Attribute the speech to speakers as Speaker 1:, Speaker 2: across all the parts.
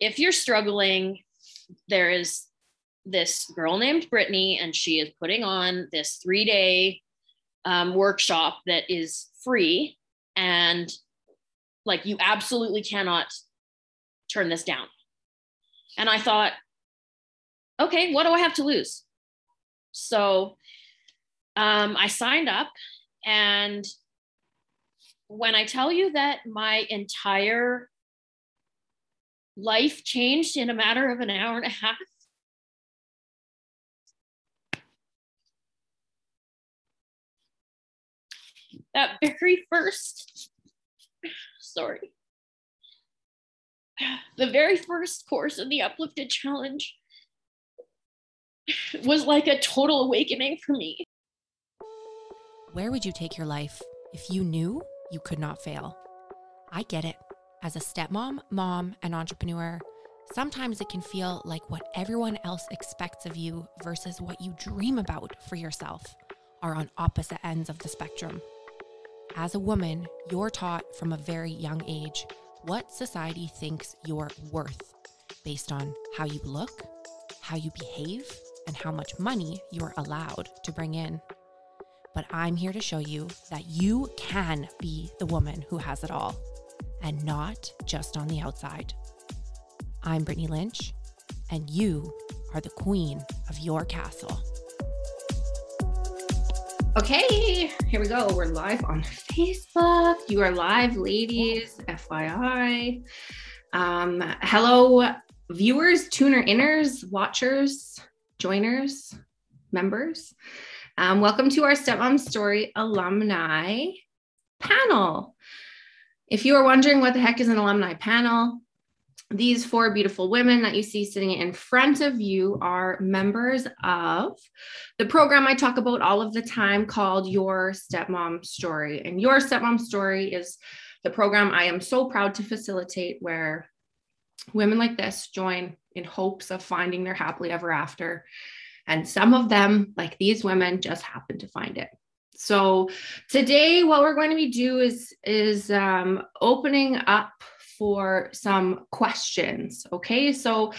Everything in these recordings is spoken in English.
Speaker 1: if you're struggling, there is this girl named Brittany, and she is putting on this three day um, workshop that is free. And like, you absolutely cannot turn this down. And I thought, okay, what do I have to lose? So um, I signed up. And when I tell you that my entire life changed in a matter of an hour and a half, that very first, sorry, the very first course in the Uplifted Challenge was like a total awakening for me.
Speaker 2: Where would you take your life if you knew you could not fail? I get it. As a stepmom, mom, and entrepreneur, sometimes it can feel like what everyone else expects of you versus what you dream about for yourself are on opposite ends of the spectrum. As a woman, you're taught from a very young age what society thinks you're worth based on how you look, how you behave, and how much money you're allowed to bring in. But I'm here to show you that you can be the woman who has it all, and not just on the outside. I'm Brittany Lynch, and you are the queen of your castle.
Speaker 3: Okay, here we go. We're live on Facebook. You are live, ladies, FYI. Um, hello, viewers, tuner inners, watchers, joiners, members. Um, welcome to our Stepmom Story alumni panel. If you are wondering what the heck is an alumni panel, these four beautiful women that you see sitting in front of you are members of the program I talk about all of the time called Your Stepmom Story. And Your Stepmom Story is the program I am so proud to facilitate where women like this join in hopes of finding their happily ever after. And some of them, like these women, just happen to find it. So today, what we're going to be do is is um, opening up for some questions. Okay, so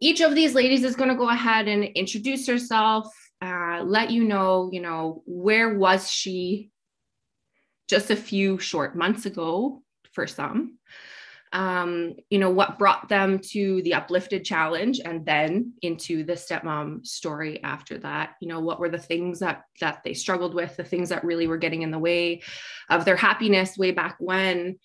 Speaker 3: each of these ladies is going to go ahead and introduce herself, uh, let you know, you know, where was she just a few short months ago for some. Um, you know, what brought them to the uplifted challenge and then into the stepmom story after that. You know, what were the things that that they struggled with, the things that really were getting in the way of their happiness way back when?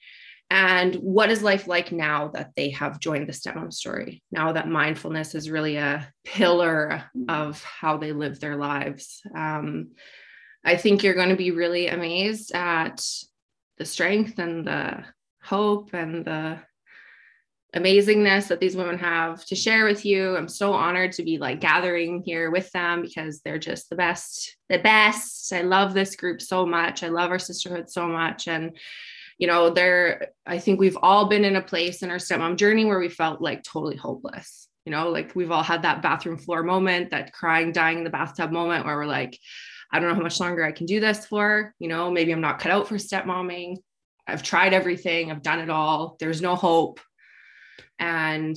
Speaker 3: And what is life like now that they have joined the stepmom story? Now that mindfulness is really a pillar of how they live their lives. Um, i think you're going to be really amazed at the strength and the hope and the amazingness that these women have to share with you i'm so honored to be like gathering here with them because they're just the best the best i love this group so much i love our sisterhood so much and you know, there, I think we've all been in a place in our stepmom journey where we felt like totally hopeless. You know, like we've all had that bathroom floor moment, that crying, dying in the bathtub moment where we're like, I don't know how much longer I can do this for. You know, maybe I'm not cut out for stepmomming. I've tried everything, I've done it all. There's no hope. And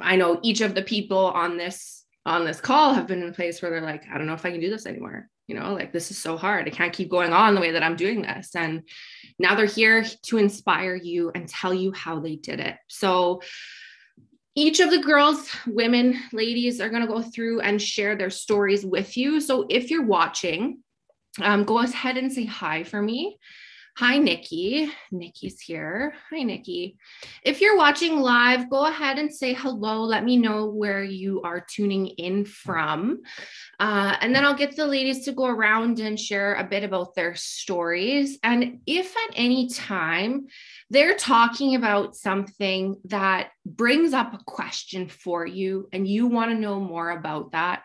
Speaker 3: I know each of the people on this on this call have been in a place where they're like, I don't know if I can do this anymore. You know like this is so hard. I can't keep going on the way that i'm doing this. And now they're here to inspire you and tell you how they did it. So each of the girls women ladies are going to go through and share their stories with you. So if you're watching um, go ahead and say hi for me Hi, Nikki. Nikki's here. Hi, Nikki. If you're watching live, go ahead and say hello. Let me know where you are tuning in from. Uh, and then I'll get the ladies to go around and share a bit about their stories. And if at any time they're talking about something that brings up a question for you and you want to know more about that,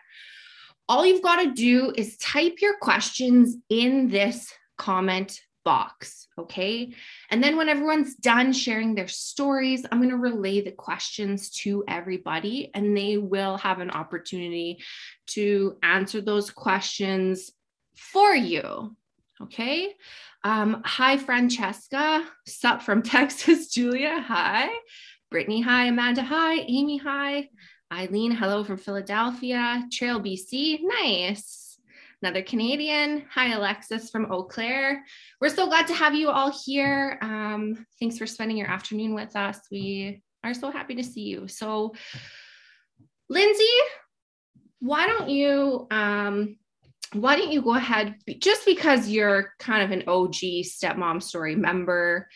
Speaker 3: all you've got to do is type your questions in this comment box. Okay. And then when everyone's done sharing their stories, I'm going to relay the questions to everybody and they will have an opportunity to answer those questions for you. Okay. Um, hi, Francesca. Sup from Texas, Julia. Hi. Brittany, hi. Amanda, hi. Amy, hi. Eileen, hello from Philadelphia. Trail, BC, nice. Another Canadian. Hi, Alexis from Eau Claire. We're so glad to have you all here. Um, thanks for spending your afternoon with us. We are so happy to see you. So, Lindsay, why don't you um, why don't you go ahead just because you're kind of an OG stepmom story member,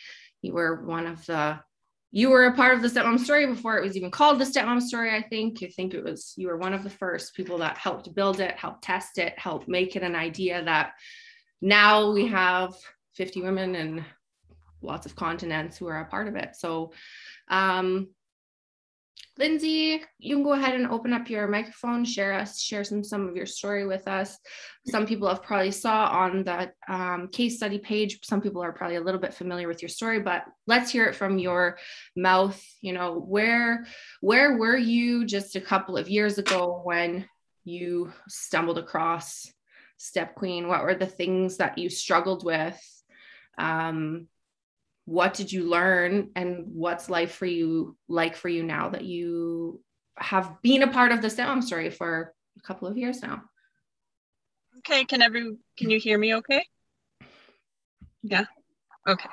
Speaker 3: you were one of the you were a part of the stepmom story before it was even called the stepmom story i think. You think it was you were one of the first people that helped build it helped test it helped make it an idea that now we have 50 women and lots of continents who are a part of it. So um, Lindsay, you can go ahead and open up your microphone, share us, share some some of your story with us. Some people have probably saw on the um, case study page. Some people are probably a little bit familiar with your story, but let's hear it from your mouth. You know, where where were you just a couple of years ago when you stumbled across Step Queen? What were the things that you struggled with? Um, what did you learn and what's life for you like for you now that you have been a part of the stepmom story for a couple of years now.
Speaker 4: Okay can every can you hear me okay? Yeah okay.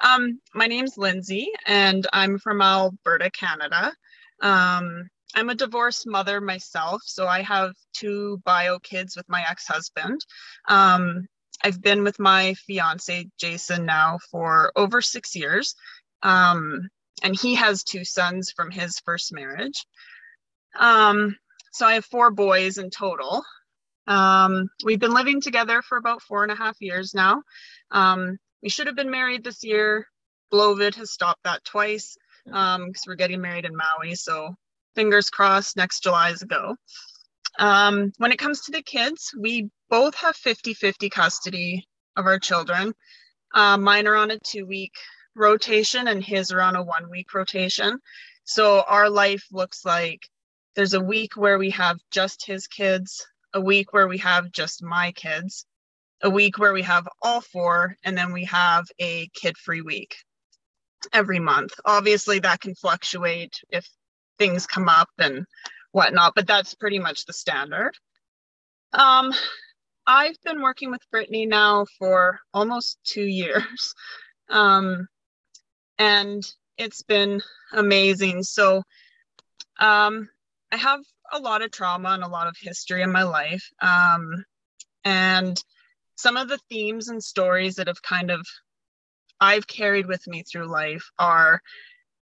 Speaker 4: Um my name's lindsay and i'm from alberta canada. Um i'm a divorced mother myself so i have two bio kids with my ex-husband. Um I've been with my fiance Jason now for over six years, um, and he has two sons from his first marriage. Um, so I have four boys in total. Um, we've been living together for about four and a half years now. Um, we should have been married this year. Blovid has stopped that twice because um, we're getting married in Maui. So fingers crossed, next July is a go. Um, when it comes to the kids, we both have 50 50 custody of our children. Uh, mine are on a two week rotation, and his are on a one week rotation. So our life looks like there's a week where we have just his kids, a week where we have just my kids, a week where we have all four, and then we have a kid free week every month. Obviously, that can fluctuate if things come up and whatnot, but that's pretty much the standard. Um, I've been working with Brittany now for almost two years. Um, and it's been amazing. So um, I have a lot of trauma and a lot of history in my life. Um, and some of the themes and stories that have kind of I've carried with me through life are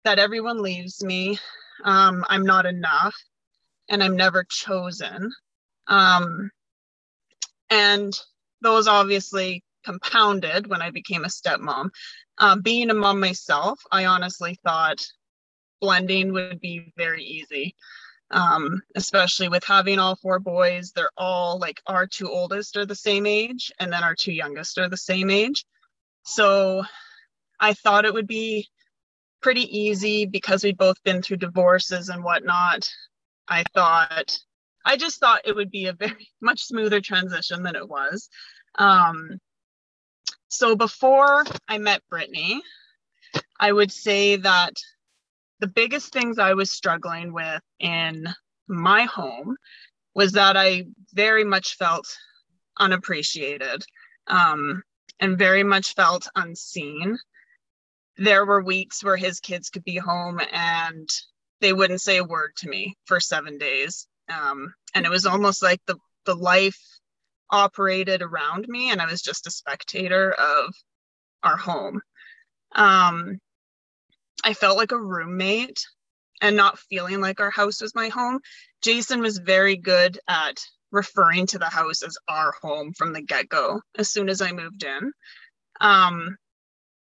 Speaker 4: that everyone leaves me. Um, I'm not enough and I'm never chosen. Um, and those obviously compounded when I became a stepmom. Uh, being a mom myself, I honestly thought blending would be very easy, um, especially with having all four boys. They're all like our two oldest are the same age, and then our two youngest are the same age. So I thought it would be pretty easy because we'd both been through divorces and whatnot. I thought I just thought it would be a very much smoother transition than it was. Um, so before I met Brittany, I would say that the biggest things I was struggling with in my home was that I very much felt unappreciated um, and very much felt unseen. There were weeks where his kids could be home and they wouldn't say a word to me for seven days um, and it was almost like the the life operated around me and i was just a spectator of our home. Um, i felt like a roommate and not feeling like our house was my home. Jason was very good at referring to the house as our home from the get-go as soon as i moved in. Um,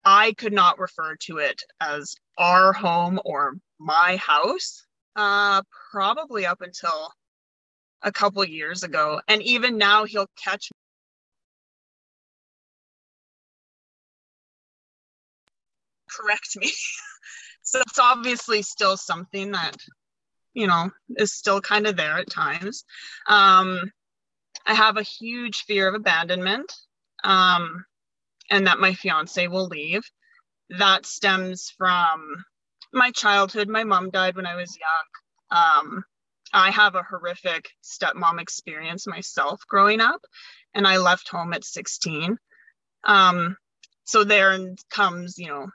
Speaker 4: i could not refer to it as our home or my house uh, probably up until a couple years ago. And even now, he'll catch correct me. so it's obviously still something that, you know, is still kind of there at times. Um, I have a huge fear of abandonment um, and that my fiance will leave. That stems from my childhood, my mom died when I was young. Um, I have a horrific stepmom experience myself growing up, and I left home at 16. Um, so there comes, you know,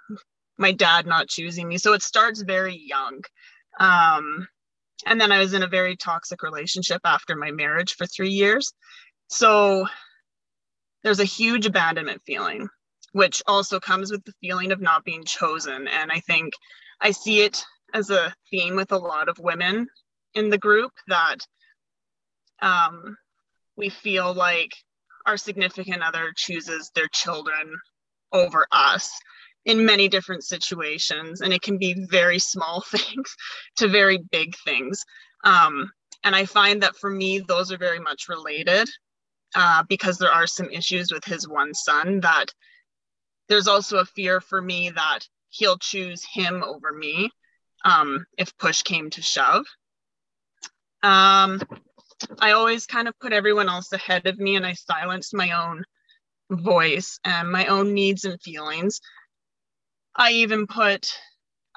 Speaker 4: my dad not choosing me. So it starts very young. Um, and then I was in a very toxic relationship after my marriage for three years. So there's a huge abandonment feeling, which also comes with the feeling of not being chosen. And I think I see it as a theme with a lot of women in the group that um, we feel like our significant other chooses their children over us in many different situations and it can be very small things to very big things. Um, and i find that for me those are very much related uh, because there are some issues with his one son that there's also a fear for me that he'll choose him over me um, if push came to shove um, I always kind of put everyone else ahead of me and I silenced my own voice and my own needs and feelings. I even put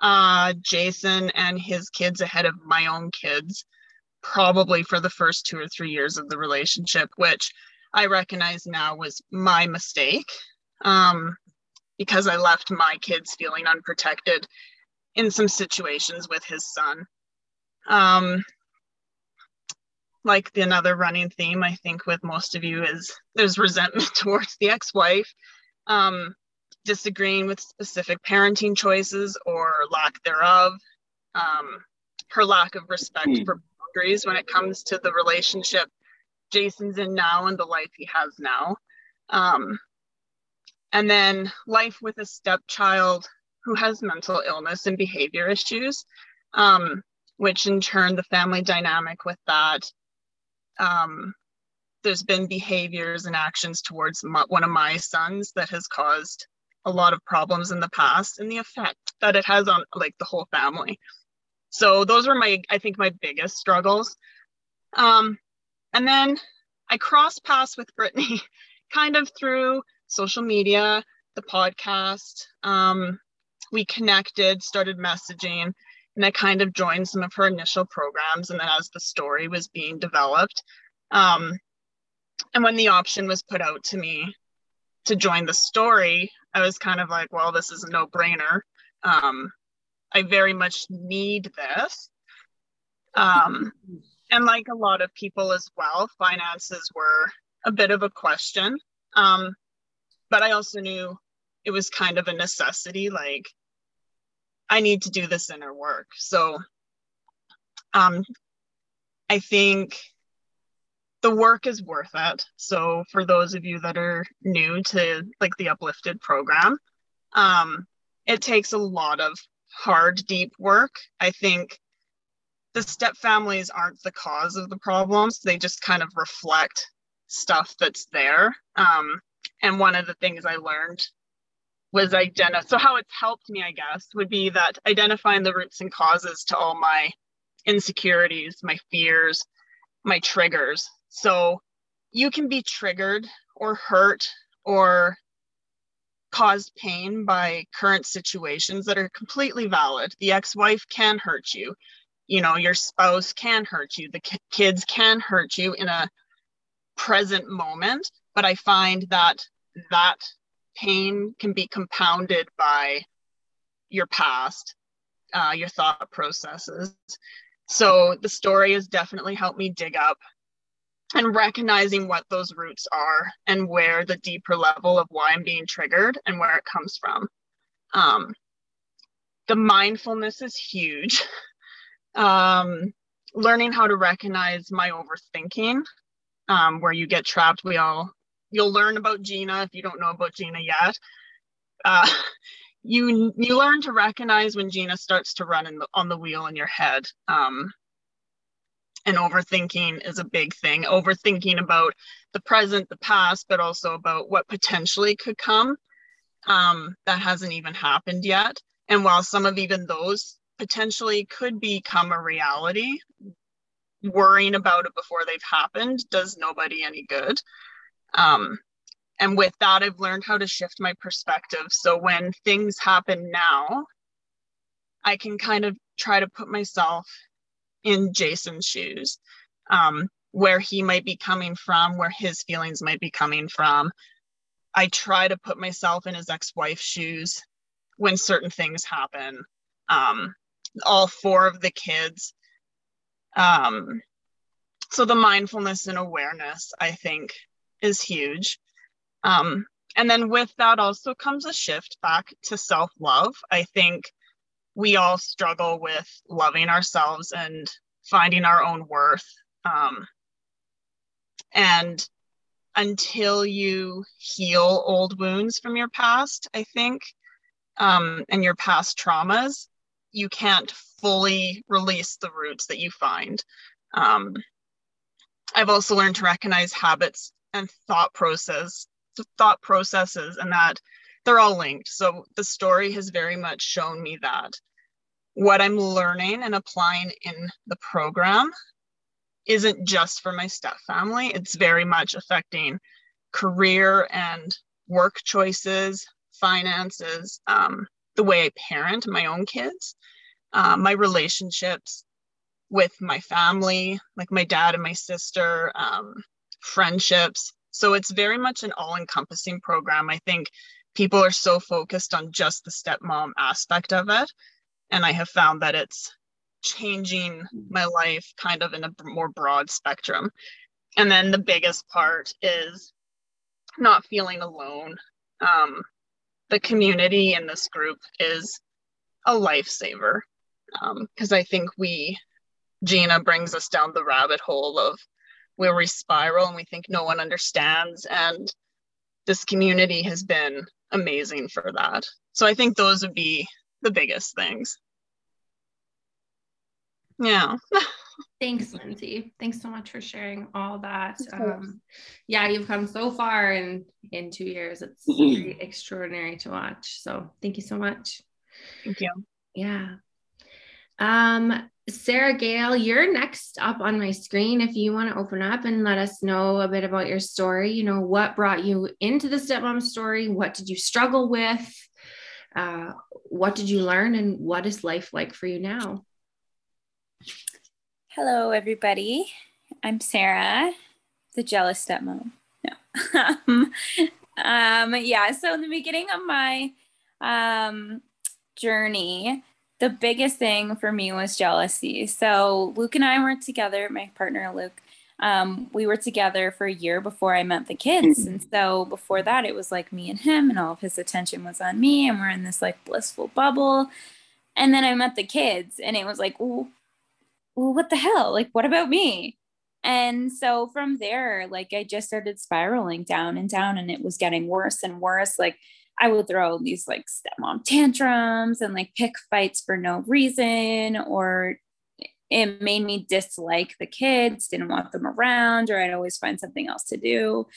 Speaker 4: uh, Jason and his kids ahead of my own kids, probably for the first two or three years of the relationship, which I recognize now was my mistake um, because I left my kids feeling unprotected in some situations with his son. Um, like the another running theme I think with most of you is there's resentment towards the ex-wife, um, disagreeing with specific parenting choices or lack thereof, um, her lack of respect mm. for boundaries when it comes to the relationship Jason's in now and the life he has now. Um, and then life with a stepchild who has mental illness and behavior issues, um, which in turn the family dynamic with that um, there's been behaviors and actions towards my, one of my sons that has caused a lot of problems in the past and the effect that it has on like the whole family. So those were my i think my biggest struggles. Um, and then i crossed paths with brittany kind of through social media the podcast um, we connected started messaging and I kind of joined some of her initial programs. And then as the story was being developed, um, and when the option was put out to me to join the story, I was kind of like, well, this is a no brainer. Um, I very much need this. Um, and like a lot of people as well, finances were a bit of a question. Um, but I also knew it was kind of a necessity. Like, I need to do this inner work. So um, I think the work is worth it. So for those of you that are new to like the uplifted program, um, it takes a lot of hard, deep work. I think the step families aren't the cause of the problems. They just kind of reflect stuff that's there. Um, and one of the things I learned was identify. So how it's helped me, I guess, would be that identifying the roots and causes to all my insecurities, my fears, my triggers. So you can be triggered or hurt or caused pain by current situations that are completely valid. The ex-wife can hurt you. You know, your spouse can hurt you. The kids can hurt you in a present moment, but I find that that pain can be compounded by your past, uh, your thought processes. So the story has definitely helped me dig up and recognizing what those roots are and where the deeper level of why I'm being triggered and where it comes from. Um, the mindfulness is huge. um, learning how to recognize my overthinking, um, where you get trapped. We all you'll learn about Gina if you don't know about Gina yet. Uh, you you learn to recognize when Gina starts to run the, on the wheel in your head. Um, and overthinking is a big thing. Overthinking about the present, the past, but also about what potentially could come um, that hasn't even happened yet. And while some of even those potentially could become a reality, worrying about it before they've happened does nobody any good. Um, and with that, I've learned how to shift my perspective. So when things happen now, I can kind of try to put myself in Jason's shoes, um, where he might be coming from, where his feelings might be coming from. I try to put myself in his ex wife's shoes when certain things happen. Um, all four of the kids. Um, so the mindfulness and awareness, I think, is huge. Um, and then with that also comes a shift back to self love. I think we all struggle with loving ourselves and finding our own worth. Um, and until you heal old wounds from your past, I think, um, and your past traumas, you can't fully release the roots that you find. Um, I've also learned to recognize habits and thought process, thought processes, and that they're all linked. So the story has very much shown me that what I'm learning and applying in the program isn't just for my step family. It's very much affecting career and work choices, finances, um, the way I parent my own kids, uh, my relationships with my family, like my dad and my sister, um, friendships. So it's very much an all encompassing program. I think people are so focused on just the stepmom aspect of it. And I have found that it's changing my life kind of in a more broad spectrum. And then the biggest part is not feeling alone. Um, the community in this group is a lifesaver because um, I think we, Gina brings us down the rabbit hole of where we spiral and we think no one understands. And this community has been amazing for that. So I think those would be the biggest things. Yeah.
Speaker 3: Thanks, Lindsay. Thanks so much for sharing all that. Um, yeah, you've come so far in in two years. It's really extraordinary to watch. So thank you so much.
Speaker 4: Thank you.
Speaker 3: Yeah. Um, Sarah Gale, you're next up on my screen. If you want to open up and let us know a bit about your story, you know, what brought you into the stepmom story? What did you struggle with? Uh, what did you learn? And what is life like for you now?
Speaker 5: Hello, everybody. I'm Sarah, the jealous stepmom. No. um, yeah, so in the beginning of my um, journey, the biggest thing for me was jealousy. So Luke and I were together, my partner Luke. Um, we were together for a year before I met the kids. And so before that, it was like me and him, and all of his attention was on me, and we're in this like blissful bubble. And then I met the kids, and it was like, well, what the hell? Like, what about me? And so from there, like, I just started spiraling down and down, and it was getting worse and worse. Like, I would throw these like stepmom tantrums and like pick fights for no reason, or it made me dislike the kids, didn't want them around, or I'd always find something else to do.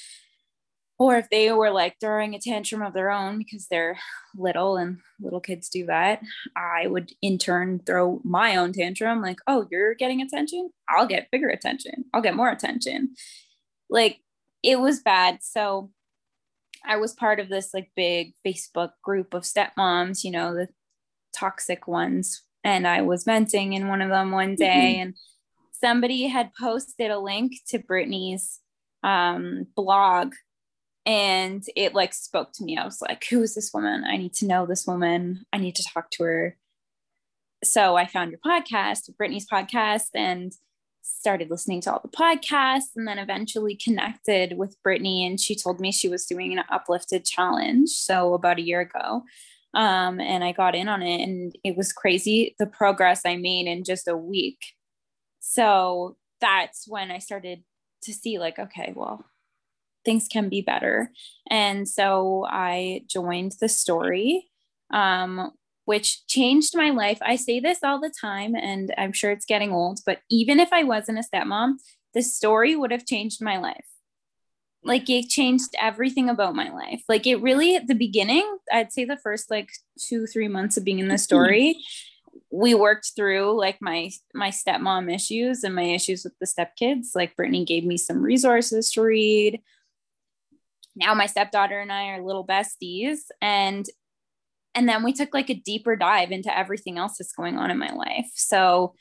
Speaker 5: Or if they were like throwing a tantrum of their own because they're little and little kids do that i would in turn throw my own tantrum like oh you're getting attention? I'll get bigger attention. I'll get more attention. Like it was bad. So i was part of this like big facebook group of stepmoms you know the toxic ones and i was venting in one of them one day mm-hmm. and somebody had posted a link to brittany's um, blog and it like spoke to me. I was like who is this woman? I need to know this woman. I need to talk to her. So i found your podcast brittany's podcast and started listening to all the podcasts and then eventually connected with brittany and she told me she was doing an uplifted challenge so about a year ago um, and i got in on it and it was crazy the progress i made in just a week so that's when i started to see like okay well things can be better. And so I joined the story, um, which changed my life. I say this all the time, and I'm sure it's getting old, but even if I wasn't a stepmom, the story would have changed my life. Like it changed everything about my life. Like it really, at the beginning, I'd say the first like two, three months of being in the mm-hmm. story, we worked through like my my stepmom issues and my issues with the stepkids. Like Brittany gave me some resources to read now my stepdaughter and I are little besties and and then we took like a deeper dive into everything else that's going on in my life. So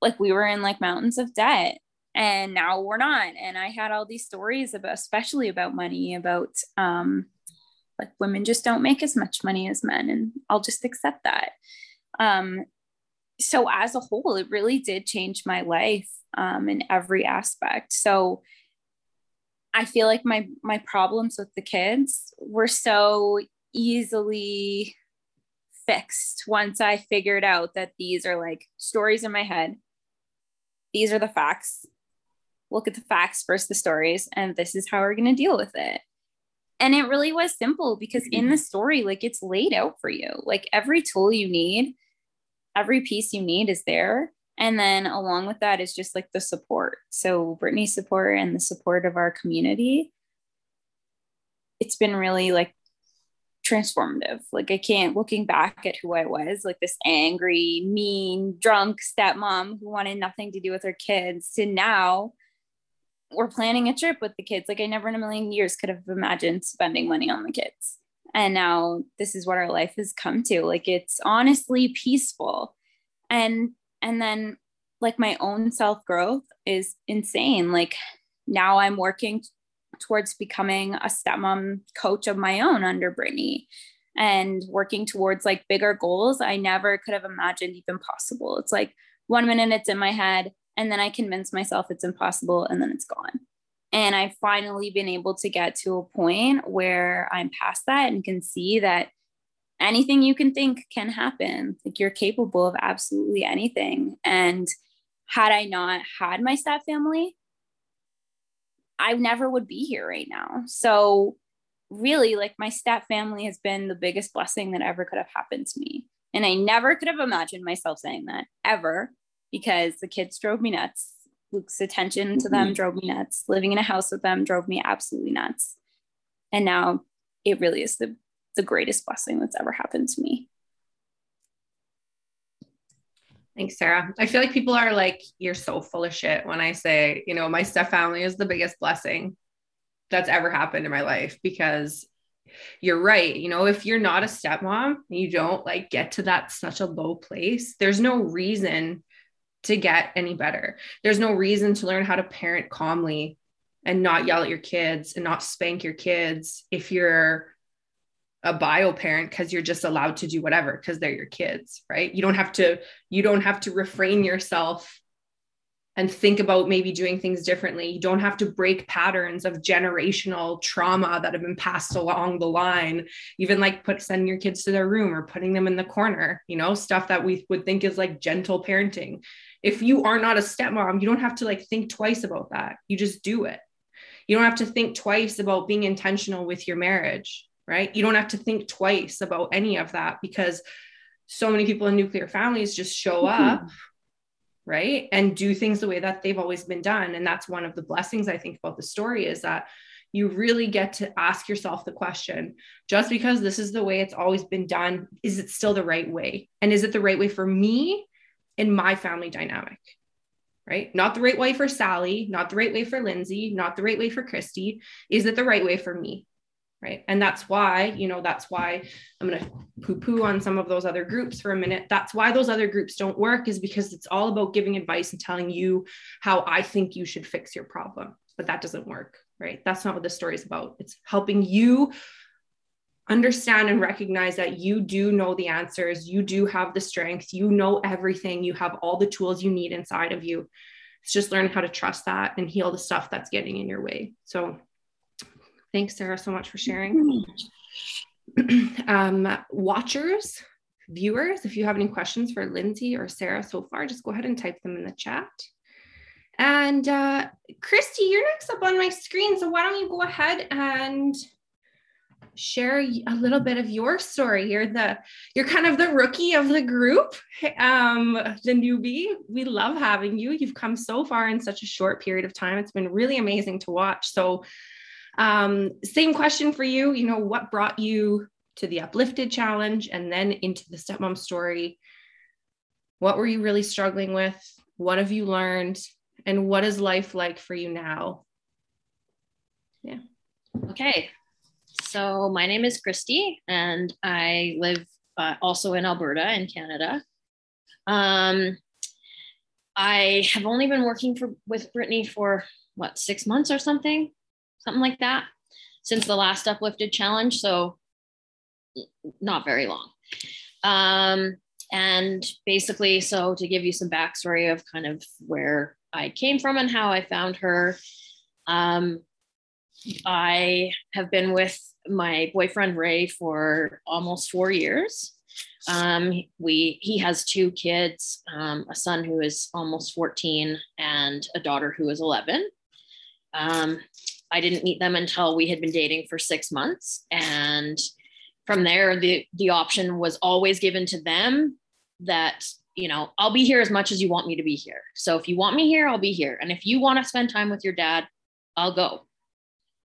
Speaker 5: like we were in like mountains of debt and now we're not. And I had all these stories about especially about money, about um like women just don't make as much money as men and I'll just accept that. Um so as a whole it really did change my life um in every aspect. So I feel like my my problems with the kids were so easily fixed once I figured out that these are like stories in my head. These are the facts. Look at the facts versus the stories, and this is how we're going to deal with it. And it really was simple because in the story, like it's laid out for you. Like every tool you need, every piece you need is there. And then along with that is just like the support. So Brittany's support and the support of our community. It's been really like transformative. Like I can't looking back at who I was, like this angry, mean, drunk stepmom who wanted nothing to do with her kids to now we're planning a trip with the kids. Like I never in a million years could have imagined spending money on the kids. And now this is what our life has come to. Like it's honestly peaceful. And and then like my own self-growth is insane. Like now I'm working towards becoming a stepmom coach of my own under Brittany and working towards like bigger goals I never could have imagined even possible. It's like one minute it's in my head and then I convince myself it's impossible and then it's gone. And I've finally been able to get to a point where I'm past that and can see that anything you can think can happen. Like you're capable of absolutely anything. And had I not had my step family, I never would be here right now. So, really, like my step family has been the biggest blessing that ever could have happened to me. And I never could have imagined myself saying that ever because the kids drove me nuts. Luke's attention to them mm-hmm. drove me nuts. Living in a house with them drove me absolutely nuts. And now it really is the, the greatest blessing that's ever happened to me.
Speaker 3: Thanks, Sarah. I feel like people are like, you're so full of shit when I say, you know, my step family is the biggest blessing that's ever happened in my life because you're right. You know, if you're not a stepmom, you don't like get to that such a low place, there's no reason to get any better. There's no reason to learn how to parent calmly and not yell at your kids and not spank your kids if you're a bio parent because you're just allowed to do whatever because they're your kids right? You don't have to you don't have to refrain yourself and think about maybe doing things differently. You don't have to break patterns of generational trauma that have been passed along the line. Even like put sending your kids to their room or putting them in the corner you know stuff that we would think is like gentle parenting. If you are not a stepmom you don't have to like think twice about that. You just do it. You don't have to think twice about being intentional with your marriage right? You don't have to think twice about any of that because so many people in nuclear families just show mm-hmm. up, mm-hmm. right? And do things the way that they've always been done. And that's one of the blessings I think about the story is that you really get to ask yourself the question just because this is the way it's always been done, is it still the right way? And is it the right way for me in my family dynamic? Right? Not the right way for Sally, not the right way for Lindsay, not the right way for Christy. Is it the right way for me? Right? And that's why you know that's why i'm going to poo poo on some of those other groups for a minute. That's why those other groups don't work is because it's all about giving advice and telling you how i think you should fix your problem. But that doesn't work right? That's not what this story is about. It's helping you understand and recognize that you do know the answers you do have the strength you know everything you have all the tools you need inside of you. It's just learning how to trust that and heal the stuff that's getting in your way. So Thanks, Sarah, so much for sharing. um, watchers, viewers, if you have any questions for Lindsay or Sarah so far, just go ahead and type them in the chat. And uh, Christy, you're next up on my screen. So why don't you go ahead and share a little bit of your story. You're the you're kind of the rookie of the group, um, the newbie. We love having you. You've come so far in such a short period of time. It's been really amazing to watch. So um, same question for you. You know, what brought you to the Uplifted Challenge and then into the Stepmom story? What were you really struggling with? What have you learned? And what is life like for you now?
Speaker 1: Yeah. Okay. So my name is Christy, and I live uh, also in Alberta in Canada. Um, I have only been working for with Brittany for what six months or something, something like that, since the last uplifted challenge. So not very long. Um, and basically, so to give you some backstory of kind of where I came from and how I found her, um, I have been with my boyfriend Ray for almost four years. Um, we he has two kids, um, a son who is almost 14 and a daughter who is 11. Um, I didn't meet them until we had been dating for six months, and from there, the the option was always given to them that you know I'll be here as much as you want me to be here. So if you want me here, I'll be here, and if you want to spend time with your dad, I'll go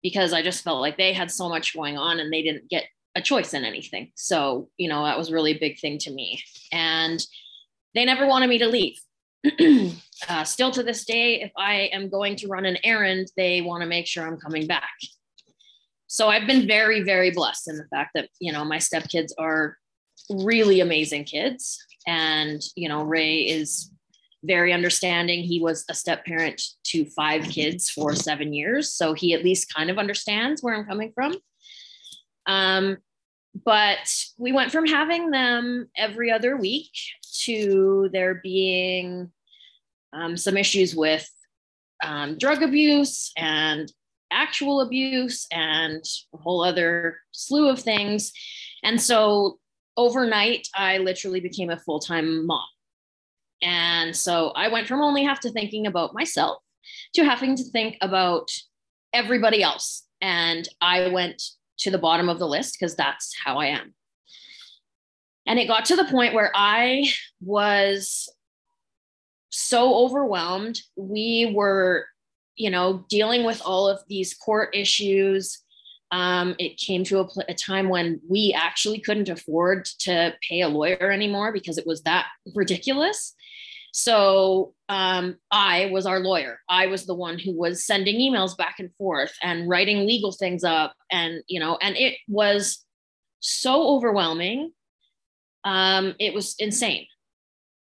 Speaker 1: because I just felt like they had so much going on and they didn't get a choice in anything. So, you know, that was really a big thing to me. And they never wanted me to leave. uh, still to this day, if I am going to run an errand, they want to make sure I'm coming back. So I've been very, very blessed in the fact that, you know, my stepkids are really amazing kids. And, you know, Ray is very understanding. He was a step parent to five kids for seven years. So he at least kind of understands where I'm coming from. Um, but we went from having them every other week to there being um, some issues with um, drug abuse and actual abuse and a whole other slew of things. And so overnight, I literally became a full time mom. And so I went from only have to thinking about myself to having to think about everybody else. And I went to the bottom of the list because that's how I am. And it got to the point where I was so overwhelmed. We were, you know, dealing with all of these court issues. Um, it came to a, a, time when we actually couldn't afford to pay a lawyer anymore because it was that ridiculous. So um, I was our lawyer. I was the one who was sending emails back and forth and writing legal things up, and you know, and it was so overwhelming. Um, it was insane.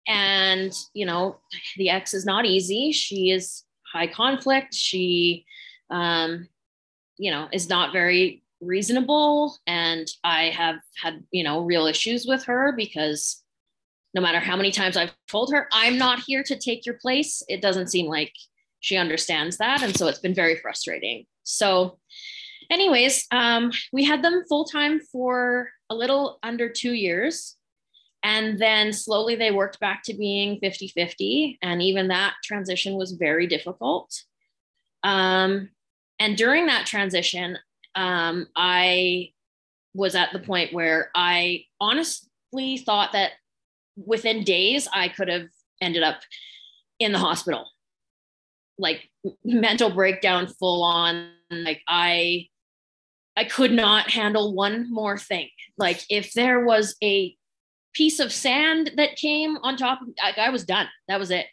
Speaker 1: And you know, the ex is not easy. She is high conflict. She, um, you know, is not very reasonable, and I have had you know real issues with her because no matter how many times I've told her, I'm not here to take your place, it doesn't seem like she understands that. And so it's been very frustrating. So, anyways, um, we had them full time for a little under two years. And then slowly they worked back to being 50 50. And even that transition was very difficult. Um, and during that transition, um, I was at the point where I honestly thought that within days, I could have ended up in the hospital, like mental breakdown, full on. Like I, I could not handle one more thing. Like if there was a piece of sand that came on top, I, I was done. That was it.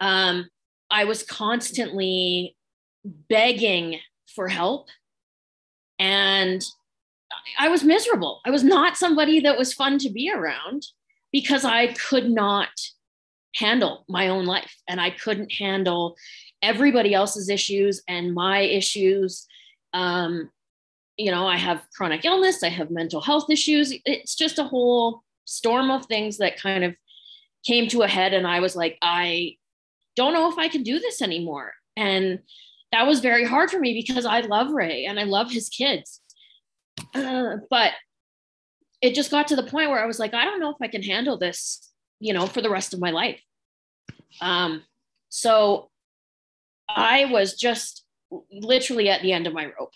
Speaker 1: Um, I was constantly begging for help and I was miserable. I was not somebody that was fun to be around because I could not handle my own life and I couldn't handle everybody else's issues and my issues. Um, you know, I have chronic illness, I have mental health issues. It's just a whole storm of things that kind of came to a head. And I was like, I don't know if I can do this anymore. And that was very hard for me because I love Ray and I love his kids. Uh, but it just got to the point where I was like, I don't know if I can handle this, you know, for the rest of my life. Um, so I was just literally at the end of my rope.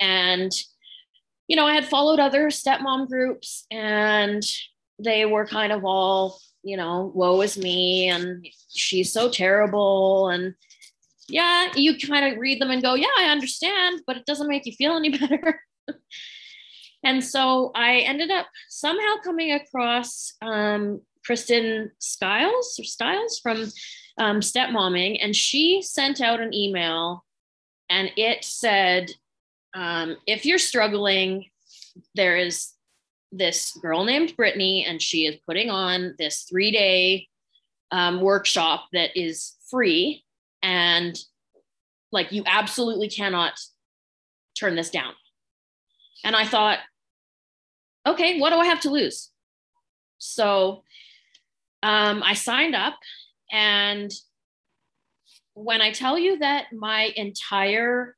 Speaker 1: And, you know, I had followed other stepmom groups and they were kind of all, you know, woe is me and she's so terrible. And yeah, you kind of read them and go, yeah, I understand, but it doesn't make you feel any better. And so I ended up somehow coming across um, Kristen Skiles or Styles from um, Stepmomming, and she sent out an email and it said, um, if you're struggling, there is this girl named Brittany, and she is putting on this three day um, workshop that is free. And like, you absolutely cannot turn this down. And I thought, okay, what do I have to lose? So um, I signed up. And when I tell you that my entire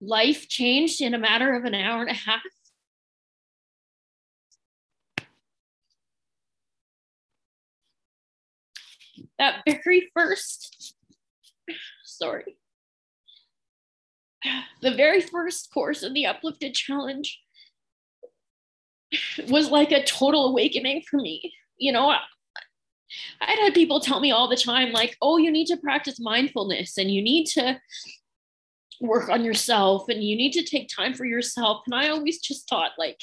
Speaker 1: life changed in a matter of an hour and a half, that very first, sorry, the very first course in the Uplifted Challenge was like a total awakening for me. You know, I, I'd had people tell me all the time, like, oh, you need to practice mindfulness and you need to work on yourself and you need to take time for yourself. And I always just thought, like,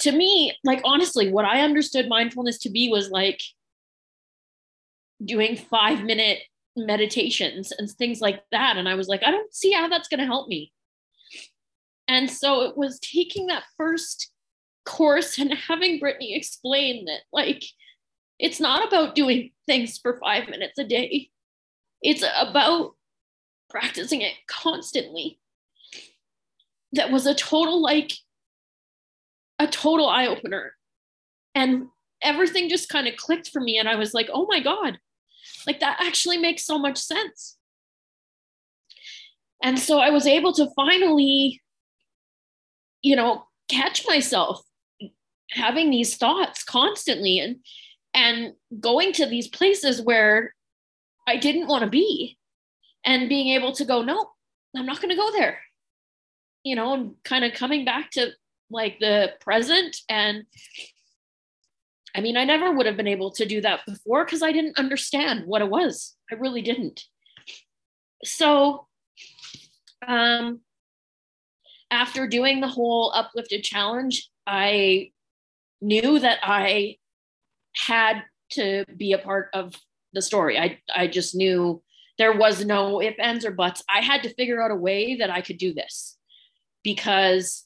Speaker 1: to me, like, honestly, what I understood mindfulness to be was like doing five minute meditations and things like that. And I was like, I don't see how that's going to help me. And so it was taking that first course and having Brittany explain that, like, it's not about doing things for five minutes a day, it's about practicing it constantly. That was a total, like, a total eye opener. And everything just kind of clicked for me. And I was like, oh my God, like that actually makes so much sense. And so I was able to finally, you know, catch myself having these thoughts constantly and and going to these places where I didn't want to be and being able to go, no, I'm not going to go there. You know, and kind of coming back to like the present and I mean, I never would have been able to do that before because I didn't understand what it was. I really didn't. So, um, after doing the whole uplifted challenge, I knew that I had to be a part of the story. I, I just knew there was no if, ends, or buts. I had to figure out a way that I could do this because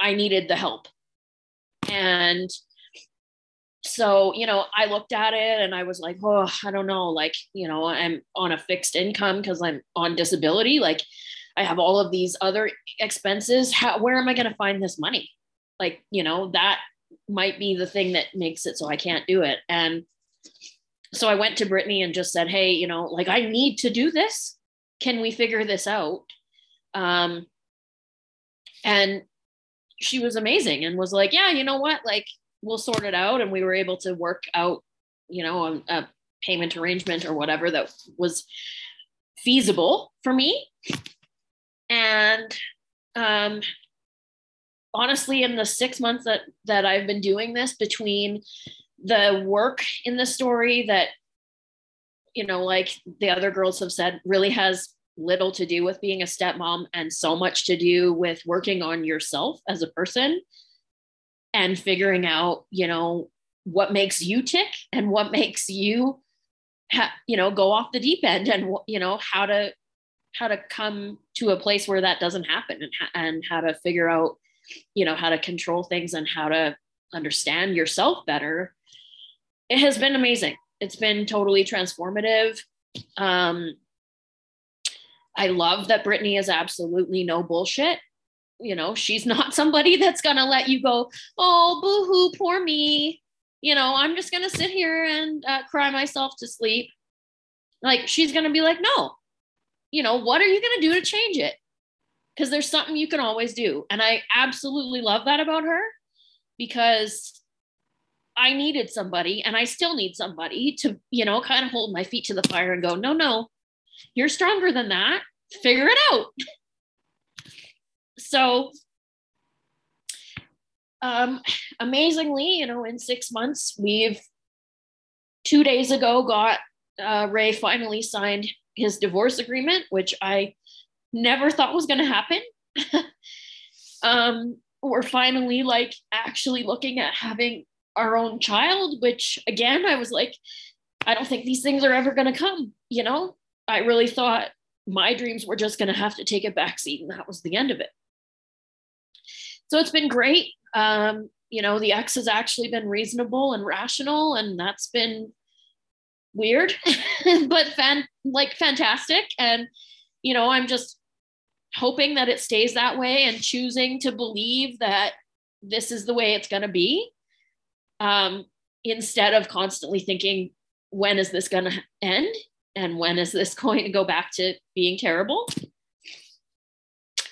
Speaker 1: I needed the help. And so you know i looked at it and i was like oh i don't know like you know i'm on a fixed income because i'm on disability like i have all of these other expenses. How, where am i going to find this money? Like you know that might be the thing that makes it so i can't do it. And so i went to brittany and just said hey you know like i need to do this. Can we figure this out? Um and she was amazing and was like yeah you know what? Like we'll sort it out. And we were able to work out, you know, a, a payment arrangement or whatever that was feasible for me. And um, honestly, in the six months that that I've been doing this, between the work in the story that you know, like the other girls have said, really has little to do with being a stepmom and so much to do with working on yourself as a person and figuring out, you know, what makes you tick and what makes you, ha- you know, go off the deep end and, you know, how to, how to come to a place where that doesn't happen and, and how to figure out, you know, how to control things and how to understand yourself better. It has been amazing. It's been totally transformative. Um, I love that Brittany is absolutely no bullshit you know, she's not somebody that's going to let you go, oh, boo hoo, poor me. You know, I'm just going to sit here and uh, cry myself to sleep. Like, she's going to be like, no, you know, what are you going to do to change it? Because there's something you can always do. And I absolutely love that about her because I needed somebody and I still need somebody to, you know, kind of hold my feet to the fire and go, no, no, you're stronger than that. Figure it out. so um, amazingly, you know, in six months, we've two days ago got uh, Ray finally signed his divorce agreement, which I never thought was going to happen. um, we're finally like actually looking at having our own child, which again, I was like, I don't think these things are ever going to come. You know, I really thought my dreams were just going to have to take a backseat and that was the end of it so it's been great. Um, you know the ex has actually been reasonable and rational and that's been weird but fan like fantastic. And you know i'm just hoping that it stays that way and choosing to believe that this is the way it's going to be um, instead of constantly thinking when is this going to end? And when is this going to go back to being terrible?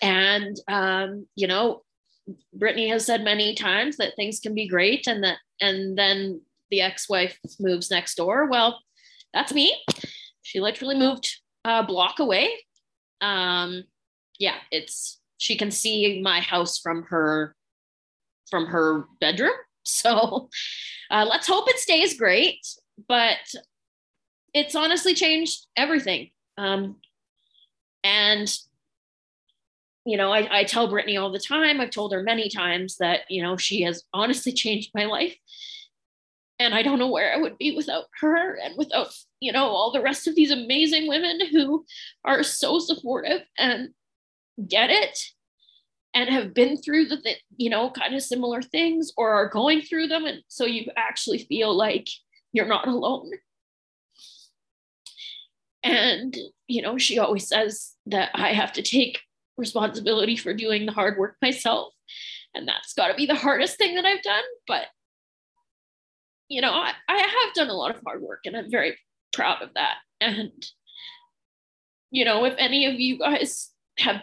Speaker 1: And um, you know brittany has said many times that things can be great and that and then the ex-wife moves next door. Well that's me. She literally moved a block away. Um, yeah it's she can see my house from her from her bedroom. So uh, let's hope it stays great but it's honestly changed everything. Um, and you know, I, I tell Brittany all the time, I've told her many times that, you know, she has honestly changed my life. And I don't know where I would be without her and without, you know, all the rest of these amazing women who are so supportive and get it and have been through the, you know, kind of similar things or are going through them. And so you actually feel like you're not alone. And, you know, she always says that I have to take responsibility for doing the hard work myself. And that's got to be the hardest thing that I've done. But, you know, I, I have done a lot of hard work and I'm very proud of that. And, you know, if any of you guys have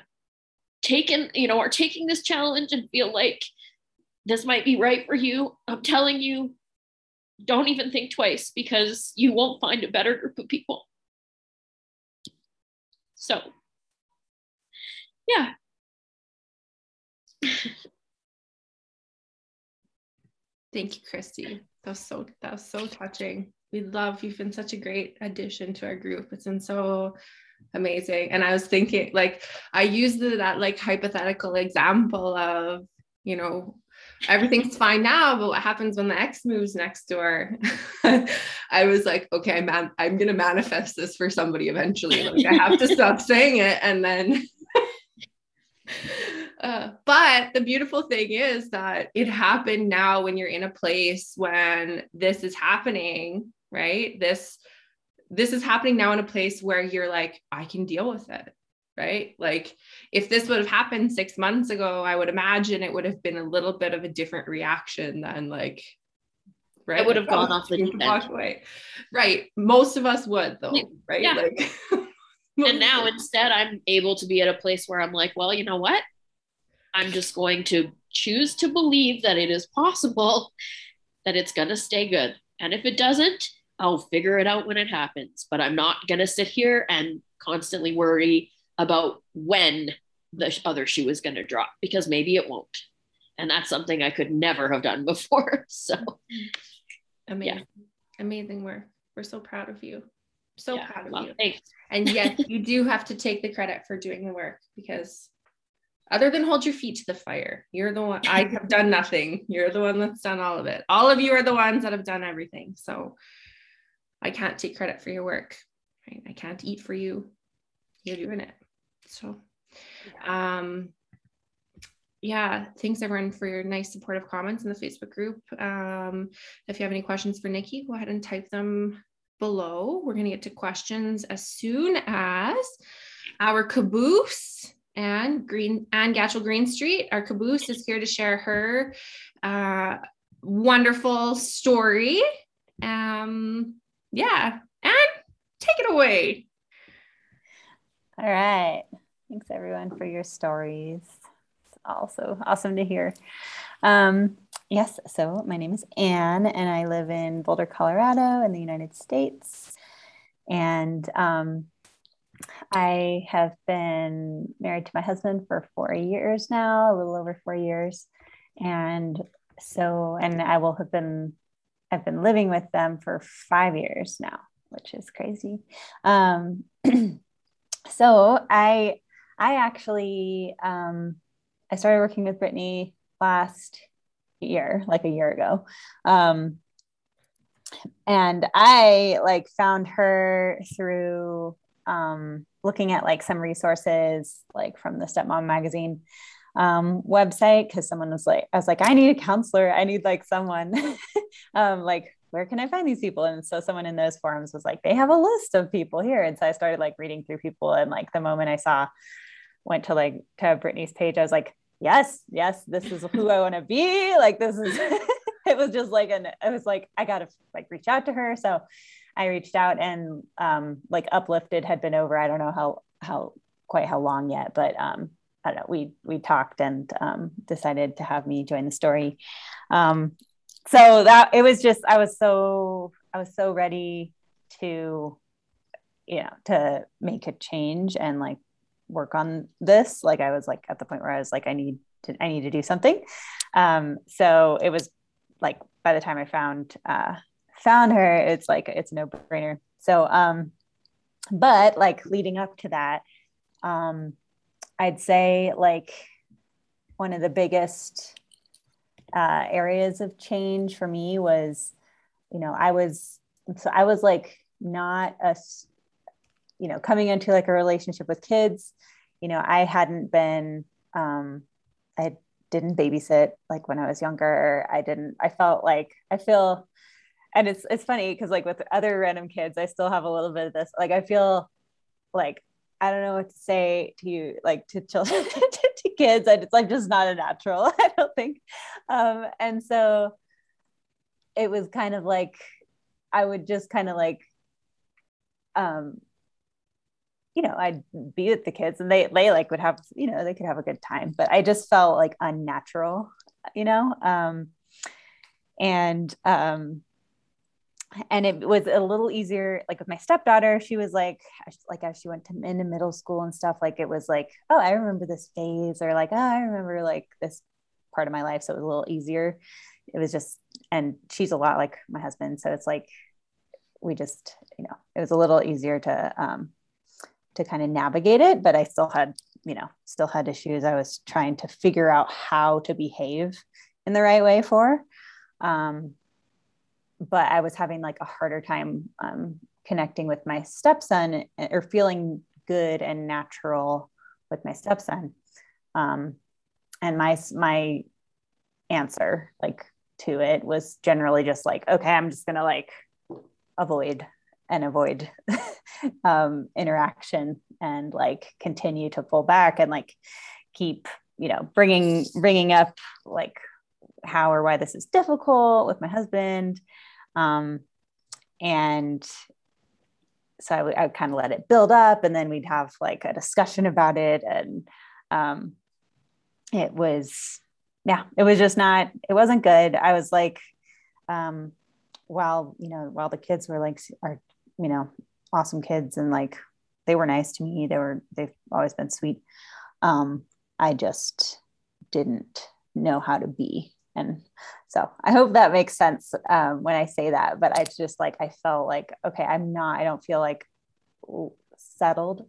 Speaker 1: taken, you know, are taking this challenge and feel like this might be right for you, I'm telling you, don't even think twice because you won't find a better group of people. So, yeah.
Speaker 3: Thank you, Christy. That was so that was so touching. We love you've been such a great addition to our group. It's been so amazing. And I was thinking, like, I used that like hypothetical example of, you know, everything's fine now, but what happens when the ex moves next door? I was like, okay, I'm, I'm to manifest this for somebody eventually. Like, I have to stop saying it. And then, uh, but the beautiful thing is that it happened now when you're in a place when this is happening, right? This, this is happening now in a place where you're like, I can deal with it right? Like if this would have happened six months ago, I would imagine it would have been a little bit of a different reaction than like
Speaker 1: right. I would have gone off the deep
Speaker 3: away. Right. Most of us would though, right?
Speaker 1: Yeah.
Speaker 3: Like
Speaker 1: and now instead I'm able to be at a place where I'm like, well, you know what? I'm just going to choose to believe that it is possible that it's going to stay good. And if it doesn't, I'll figure it out when it happens. But I'm not going to sit here and constantly worry about when the other shoe is going to drop because maybe it won't. And that's something I could never have done before. So mm-hmm.
Speaker 3: amazing. Yeah. Amazing work. We're so proud of you. So yeah, proud of well, you.
Speaker 1: Thanks.
Speaker 3: And yes, you do have to take the credit for doing the work because other than hold your feet to the fire, you're the one I have done nothing. You're the one that's done all of it. All of you are the ones that have done everything. So I can't take credit for your work. Right? I can't eat for you. You're doing it. So, um, yeah, thanks everyone for your nice supportive comments in the Facebook group. Um, if you have any questions for Nikki, go ahead and type them below. We're going to get to questions as soon as our caboose and Green and Gatchel Green Street. Our caboose is here to share her uh, wonderful story. Um, yeah, and take it away.
Speaker 6: All right. Thanks everyone for your stories. It's also awesome to hear. Um, yes, so my name is Anne and I live in Boulder, Colorado in the United States. And um, I have been married to my husband for four years now, a little over four years. And so, and I will have been, I've been living with them for five years now, which is crazy. Um, so I I actually um, I started working with Brittany last year, like a year ago. Um, and I like found her through um, looking at like some resources like from the stepmom magazine um, website because someone was like i was like i need a counselor. I need like someone. Um, like where can i find these people? And so someone in those forums was like they have a list of people here. And so i started like reading through people. And like the moment i saw went to like to brittany's page i was like yes yes this is who i want to be like this is it was just like an it was like i gotta like reach out to her so I reached out and um, like uplifted had been over. I don't know how how quite how long yet, but um, I don't know. We we talked and um, decided to have me join the story. Um, so that it was just I was so I was so ready to you know to make a change and like work on this. Like I was like at the point where I was like I need to I need to do something. Um, so it was like by the time I found uh, found her, it's like it's no brainer. So, um, but like leading up to that, um, I'd say like one of the biggest uh, areas of change for me was, you know, I was so I was like not a, you know, coming into like a relationship with kids. You know, I hadn't been, um, I didn't babysit like when I was younger. I didn't. I felt like I feel and it's it's funny because like with other random kids i still have a little bit of this like i feel like i don't know what to say to you like to children to kids and it's like just not a natural i don't think um and so it was kind of like i would just kind of like um you know i'd be with the kids and they they like would have you know they could have a good time but i just felt like unnatural you know um and um and it was a little easier like with my stepdaughter she was like like as she went to into middle school and stuff like it was like oh i remember this phase or like oh i remember like this part of my life so it was a little easier. It was just and she's a lot like my husband so it's like we just you know it was a little easier to um to kind of navigate it but i still had you know still had issues i was trying to figure out how to behave in the right way for um but I was having like a harder time um, connecting with my stepson eh, or feeling good and natural with my stepson. Um, and my my answer like to it was generally just like, okay, I'm just gonna like avoid and avoid um, interaction and like continue to pull back and like keep you know bringing bringing up like how or why this is difficult with my husband um, and so I would, kind of let it build up and then we'd have like a discussion about it. And um, it was, yeah, it was just not, it wasn't good. I was like, um, while, you know, while the kids were like, are, you know, awesome kids and like, they were nice to me. They were, they've always been sweet. Um, I just didn't know how to be and so i hope that makes sense um, when i say that but i just like i felt like okay i'm not i don't feel like settled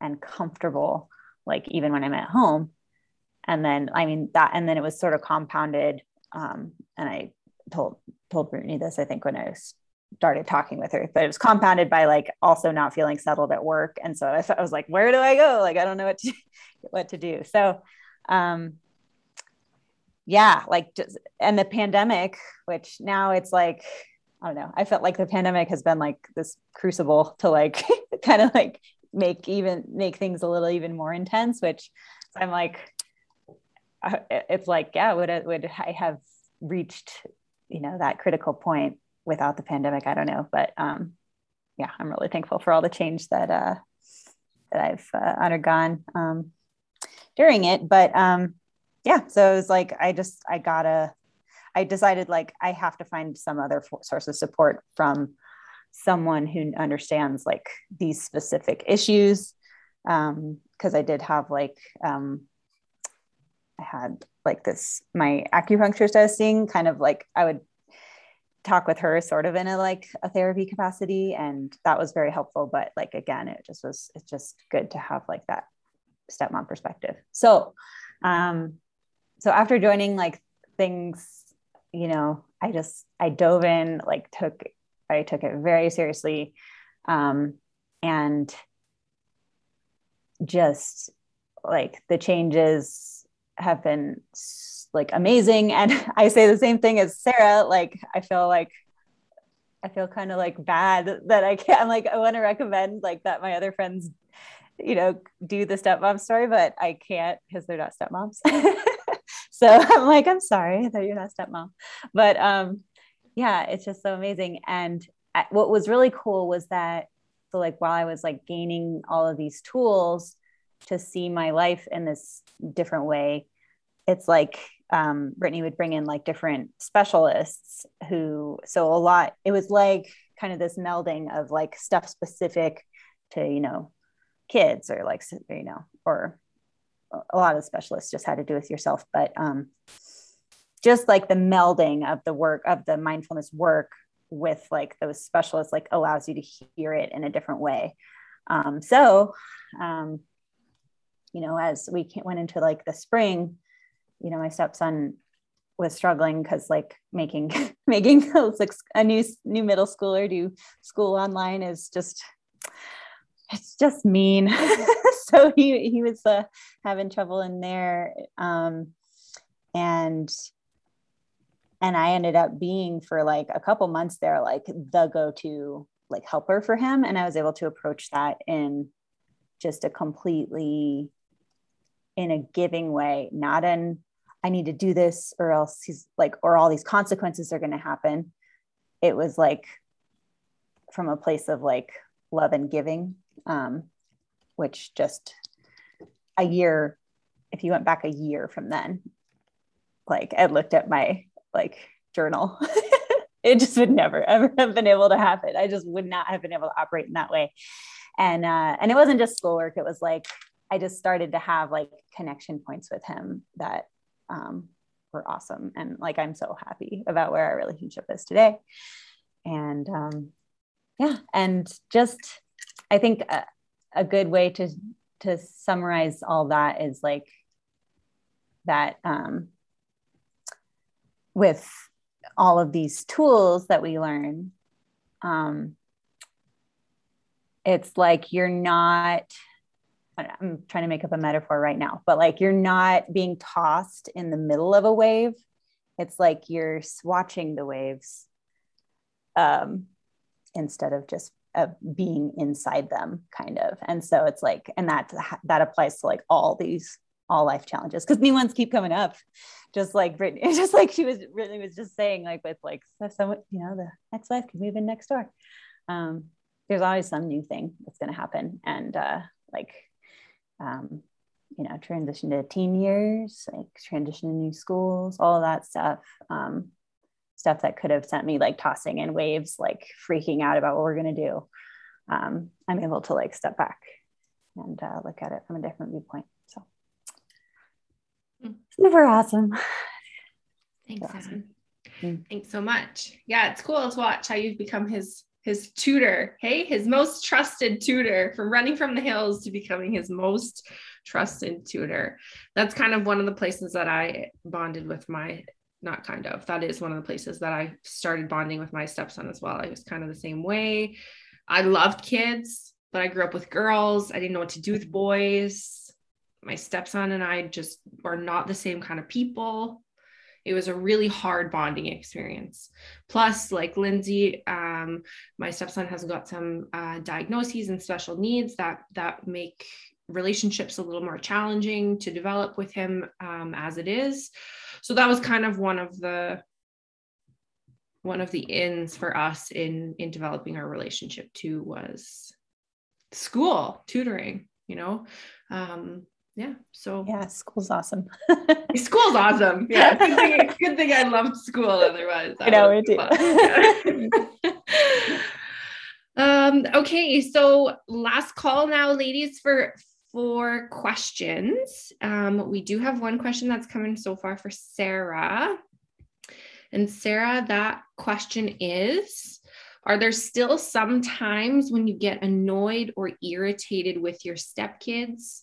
Speaker 6: and comfortable like even when i'm at home and then i mean that and then it was sort of compounded um, and i told told brittany this i think when i started talking with her but it was compounded by like also not feeling settled at work. And so i, I was like where do i go? Like i don't know what to what to do. So um yeah, like just, and the pandemic, which now it's like, I don't know, I felt like the pandemic has been like this crucible to like kind of like make even make things a little even more intense, which I'm like, uh, it's like, yeah, would would I have reached, you know, that critical point without the pandemic? I don't know, but um, yeah, I'm really thankful for all the change that uh, that I've uh, undergone um, during it. But um, yeah so it was like i just i gotta i decided like i have to find some other source of support from someone who understands like these specific issues um because i did have like um i had like this my acupuncturist i was seeing kind of like i would talk with her sort of in a like a therapy capacity and that was very helpful but like again it just was it's just good to have like that stepmom perspective. So um so after joining like things you know i just i dove in like took i took it very seriously um, and just like the changes have been like amazing. And I say the same thing as Sarah. Like I feel like I feel kind of like bad that I can't. I'm like I want to recommend like that my other friends, you know, do the stepmom story, but I can't because they're not stepmoms. so I'm like, I'm sorry that you're not stepmom, but um, yeah, it's just so amazing. And what was really cool was that so like while I was like gaining all of these tools to see my life in this different way, it's like um, Brittany would bring in like different specialists who, so a lot, it was like kind of this melding of like stuff specific to, you know, kids or like, you know, or a lot of specialists just had to do with yourself. But um, just like the melding of the work of the mindfulness work with like those specialists, like allows you to hear it in a different way. Um, so, um, you know, as we went into like the spring, you know my stepson was struggling because like making making a new new middle schooler do school online is just it's just mean. So he he was uh, having trouble in there um, and and i ended up being for like a couple months there like the go-to like helper for him. And i was able to approach that in just a completely in a giving way not in I need to do this or else he's like, or all these consequences are going to happen. It was like from a place of like love and giving, um, which just a year, if you went back a year from then, like I looked at my like journal, it just would never ever have been able to happen. I just would not have been able to operate in that way. And, uh, and it wasn't just schoolwork. It was like, I just started to have like connection points with him that um, were awesome. And like, I'm so happy about where our relationship is today. And um, yeah, and just, I think a, a good way to, to summarize all that is like that um, with all of these tools that we learn, um, it's like you're not I'm trying to make up a metaphor right now, but like you're not being tossed in the middle of a wave. It's like you're watching the waves um, instead of just uh, being inside them, kind of. And so it's like, and that that applies to like all these all life challenges because new ones keep coming up. Just like Brittany, just like she was really was just saying, like with like someone, you know, the next life could move in next door. Um, there's always some new thing that's going to happen, and uh, like um, you know, transition to teen years, like transition to new schools, all of that stuff. Um, stuff that could have sent me like tossing in waves, like freaking out about what we're going to do. Um, I'm able to like step back and uh, look at it from a different viewpoint. So mm. super awesome.
Speaker 3: Thanks, awesome. Mm. Thanks so much. Yeah, it's cool to watch how you've become his his tutor, hey, his most trusted tutor from running from the hills to becoming his most trusted tutor. That's kind of one of the places that I bonded with my, not kind of, that is one of the places that I started bonding with my stepson as well. I was kind of the same way. I loved kids, but I grew up with girls. I didn't know what to do with boys. My stepson and I just are not the same kind of people it was a really hard bonding experience. Plus, like Lindsay, um, my stepson has got some uh, diagnoses and special needs that that make relationships a little more challenging to develop with him um, as it is. So that was kind of one of the one of the ins for us in in developing our relationship too was school tutoring you know um yeah so
Speaker 6: yeah school's awesome.
Speaker 3: School's awesome. Yeah. Good thing, good thing i loved school otherwise
Speaker 6: i know it too.
Speaker 3: um okay so last call now ladies for for questions. Um we do have one question that's coming so far for sarah. And sarah that question is are there still some times when you get annoyed or irritated with your stepkids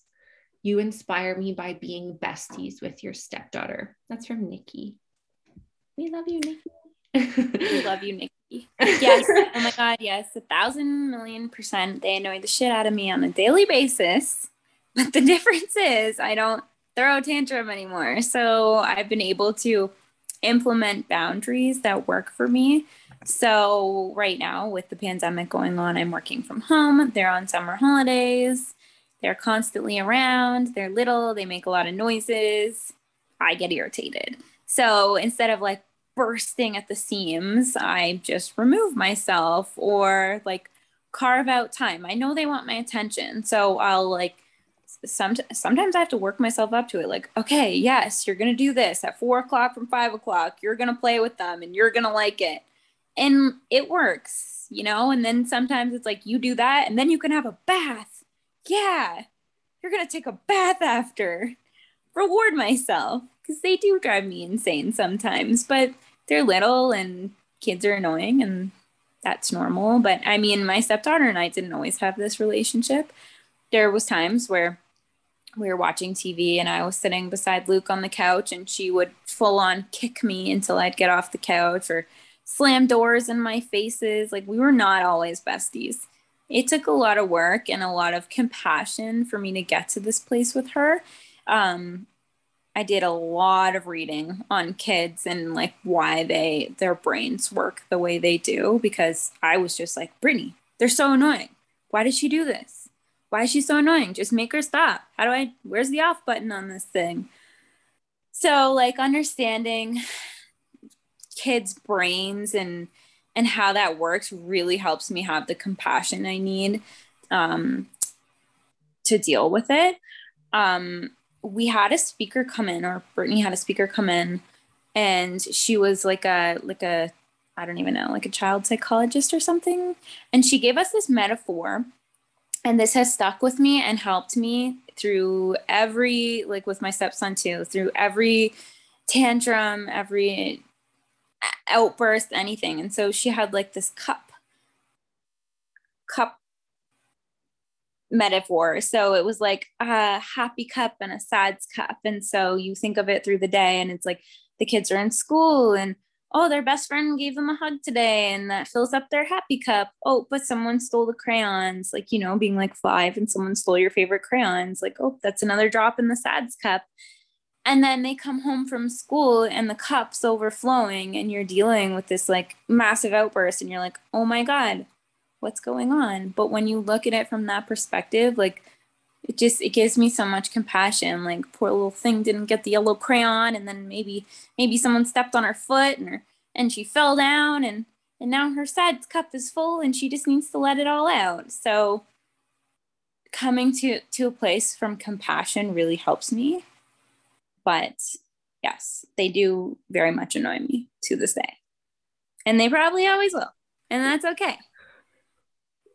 Speaker 3: you inspire me by being besties with your stepdaughter. That's from Nikki. We love you, Nikki.
Speaker 5: we love you, Nikki. Yes. oh my God. Yes. A thousand million percent. They annoy the shit out of me on a daily basis. But the difference is I don't throw a tantrum anymore. So I've been able to implement boundaries that work for me. So right now with the pandemic going on, I'm working from home. They're on summer holidays. They're constantly around. They're little. They make a lot of noises. I get irritated. So instead of like bursting at the seams, I just remove myself or like carve out time. I know they want my attention. So I'll like some, sometimes I have to work myself up to it. Like, okay, yes, you're to do this at four o'clock from five o'clock. You're to play with them and you're to like it. And it works, you know? And then sometimes it's like you do that and then you can have a bath. Yeah, you're going to take a bath after. Reward myself because they do drive me insane sometimes, but they're little and kids are annoying and that's normal. But I mean, my stepdaughter and I didn't always have this relationship. There was times where we were watching TV and I was sitting beside Luke on the couch and she would full on kick me until I'd get off the couch or slam doors in my faces. Like we were not always besties. It took a lot of work and a lot of compassion for me to get to this place with her. Um, I did a lot of reading on kids and like why they their brains work the way they do because I was just like, Brittany, they're so annoying. Why did she do this? Why is she so annoying? Just make her stop. How do I where's the off button on this thing? So like understanding kids' brains and and how that works really helps me have the compassion I need um, to deal with it. Um, we had a speaker come in or Brittany had a speaker come in and she was like a like a I don't even know, like a child psychologist or something. And she gave us this metaphor and this has stuck with me and helped me through every like with my stepson too, through every tantrum, every outburst, anything. And so she had like this cup cup metaphor. So it was like a happy cup and a sad cup. And so you think of it through the day and it's like the kids are in school and oh, their best friend gave them a hug today and that fills up their happy cup. Oh, but someone stole the crayons, like, you know, being like five and someone stole your favorite crayons. Like, oh, that's another drop in the sads cup. And then they come home from school and the cup's overflowing and you're dealing with this like massive outburst and you're like, oh my God, what's going on? But when you look at it from that perspective like it just it gives me so much compassion. Like poor little thing didn't get the yellow crayon and then maybe maybe someone stepped on her foot and her and she fell down and and now her sad cup is full and she just needs to let it all out. So coming to to a place from compassion really helps me but yes they do very much annoy me to this day and they probably always will and that's okay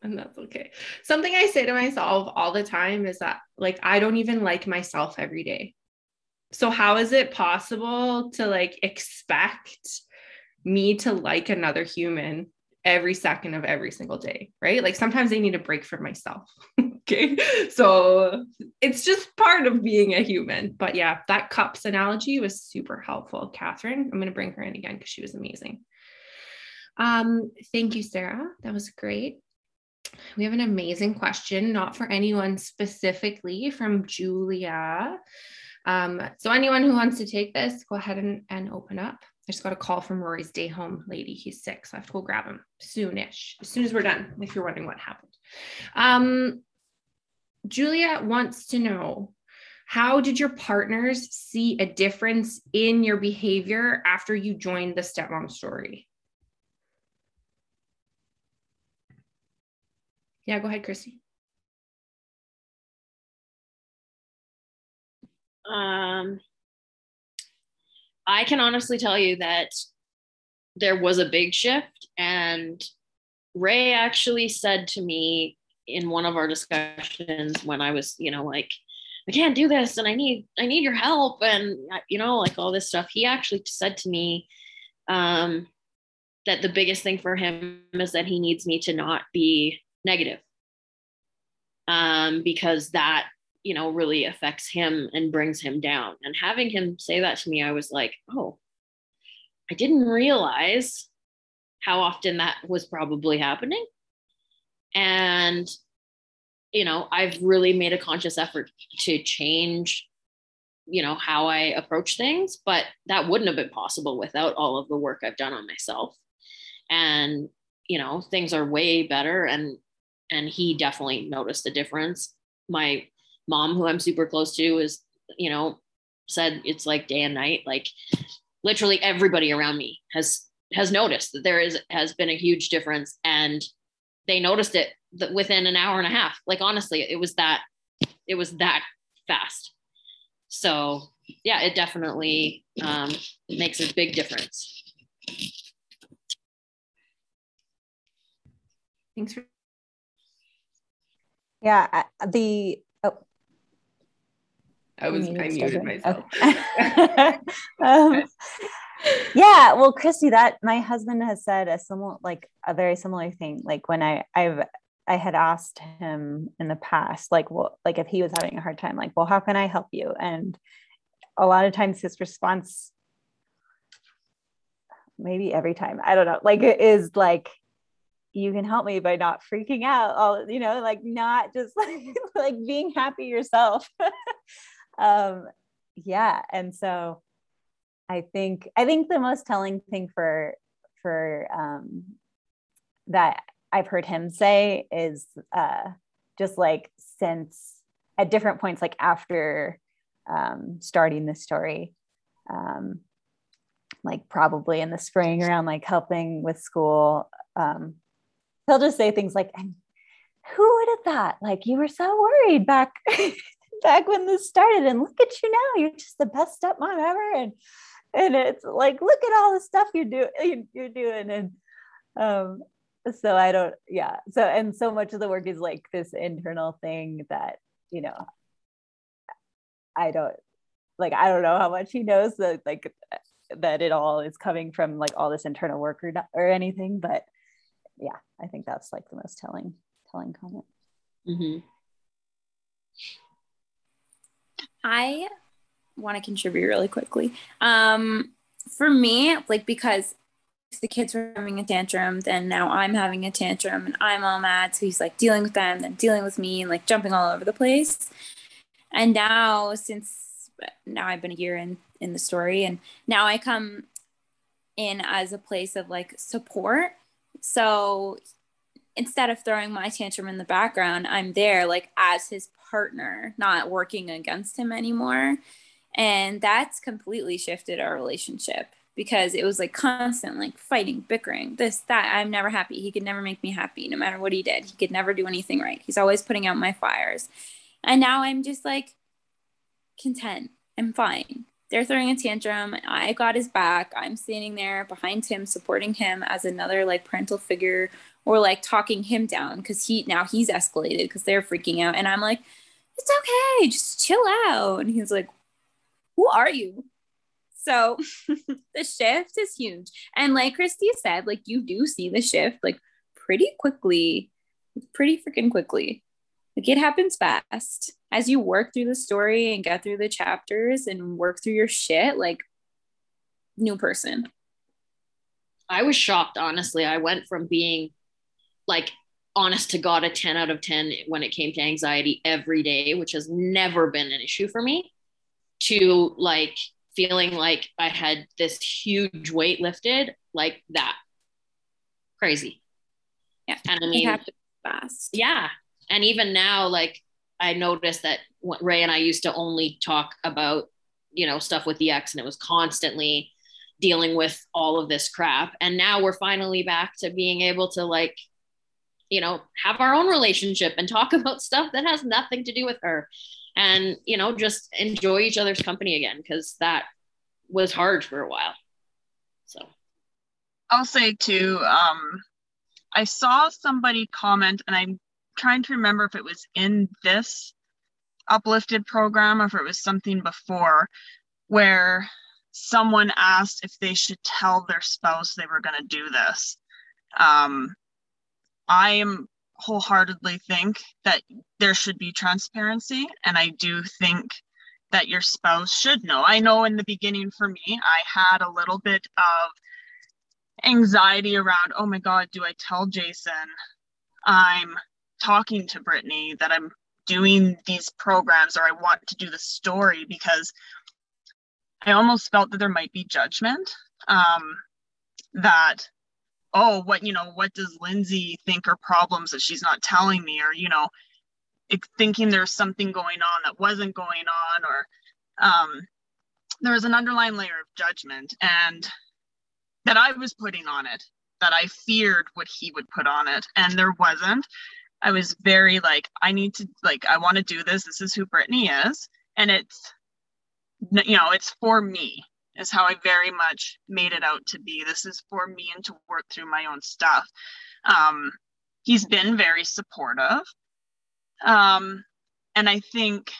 Speaker 3: and that's okay. Something I say to myself all the time is that, like, I don't even like myself every day. So, how is it possible to like expect me to like another human every second of every single day? Right. Like, sometimes I need a break from myself. okay. So, it's just part of being a human. But yeah, that cups analogy was super helpful. Catherine, I'm going to bring her in again because she was amazing. Um, thank you, Sarah. That was great. We have an amazing question, not for anyone specifically, from Julia. Um, so, anyone who wants to take this, go ahead and, and open up. I just got a call from Rory's day home lady. He's sick, so I have to go grab him soonish, as soon as we're done, if you're wondering what happened. Um, Julia wants to know how did your partners see a difference in your behavior after you joined the stepmom story? Yeah, go ahead, Christy.
Speaker 1: Um, I can honestly tell you that there was a big shift, and Ray actually said to me in one of our discussions when I was, you know, like, I can't do this, and I need, I need your help, and you know, like all this stuff. He actually said to me, um, that the biggest thing for him is that he needs me to not be negative um, because that you know really affects him and brings him down and having him say that to me i was like oh i didn't realize how often that was probably happening and you know, I've really made a conscious effort to change, you know, how I approach things, but that wouldn't have been possible without all of the work I've done on myself. And, you know, things are way better. And, and he definitely noticed the difference. My mom, who I'm super close to, is, you know, said it's like day and night. Like literally everybody around me has has noticed that there is has been a huge difference and they noticed it within an hour and a half. Like honestly, it was that it was that fast. So yeah, it definitely um, makes a big difference.
Speaker 3: Thanks for.
Speaker 6: Yeah, the oh.
Speaker 3: I was I muted myself.
Speaker 6: Okay. um, yeah, well, Christy, that my husband has said a similar, like a very similar thing. Like when I I've I had asked him in the past, like, well, like if he was having a hard time, like, well, how can I help you? And a lot of times his response, maybe every time, I don't know, like it is like, you can help me by not freaking out all you know like not just like, like being happy yourself um yeah and so i think i think the most telling thing for for um that I've heard him say is uh, just like since at different points, like after um, starting the story, um, like probably in the spring around like helping with school, um, he'll just say things like, "Who would have thought? Like you were so worried back." back when this started and look at you now you're just the best stepmom ever and and it's like look at all the stuff you're doing you're doing. And um so i don't yeah. So and so much of the work is like this internal thing that you know i don't like i don't know how much he knows that like that it all is coming from like all this internal work or, or anything but yeah i think that's like the most telling telling comment. Mm-hmm.
Speaker 5: i want to contribute really quickly um for me like because the kids were having a tantrum, then now I'm having a tantrum and I'm all mad. So he's like dealing with them, then dealing with me and like jumping all over the place. And now, since now I've been a year in in the story, and now I come in as a place of like support. So instead of throwing my tantrum in the background, I'm there like as his partner, not working against him anymore. And that's completely shifted our relationship because it was like constant like fighting bickering this that i'm never happy. He could never make me happy no matter what he did. He could never do anything right. He's always putting out my fires. And now i'm just like content. I'm fine. They're throwing a tantrum. I got his back. I'm standing there behind him supporting him as another like parental figure or like talking him down because he now he's escalated because they're freaking out. And i'm like it's okay. Just chill out. And he's like who are you so the shift is huge. And like Christy said, like you do see the shift like pretty quickly, pretty freaking quickly. Like it happens fast as you work through the story and get through the chapters and work through your shit, like new person.
Speaker 1: I was shocked, honestly. I went from being like honest to God a 10 out of 10 when it came to anxiety every day, which has never been an issue for me, to like feeling like I had this huge weight lifted like that. Crazy.
Speaker 5: Yeah. And I mean, fast.
Speaker 1: Yeah. And even now, like I noticed that Ray and I used to only talk about, you know, stuff with the ex and it was constantly dealing with all of this crap. And now we're finally back to being able to like, you know, have our own relationship and talk about stuff that has nothing to do with her and you know just enjoy each other's company again because that was hard for a while. So.
Speaker 4: I'll say too um i saw somebody comment and i'm trying to remember if it was in this uplifted program or if it was something before where someone asked if they should tell their spouse they were going to do this. Um i am wholeheartedly think that there should be transparency. And I do think that your spouse should know. I know in the beginning for me, I had a little bit of anxiety around, oh my God, do I tell Jason I'm talking to Brittany that I'm doing these programs or I want to do the story because I almost felt that there might be judgment. Um, that, oh, what, you know, what does Lindsay think are problems that she's not telling me? Or, you know, thinking there's something going on that wasn't going on, or um, there was an underlying layer of judgment and that I was putting on it, that I feared what he would put on it, and there wasn't. I was very like, I need to like, I want to do this. This is who Brittany is, and it's, you know, it's for me. Is how I very much made it out to be. This is for me and to work through my own stuff. Um, he's been very supportive, um, and I think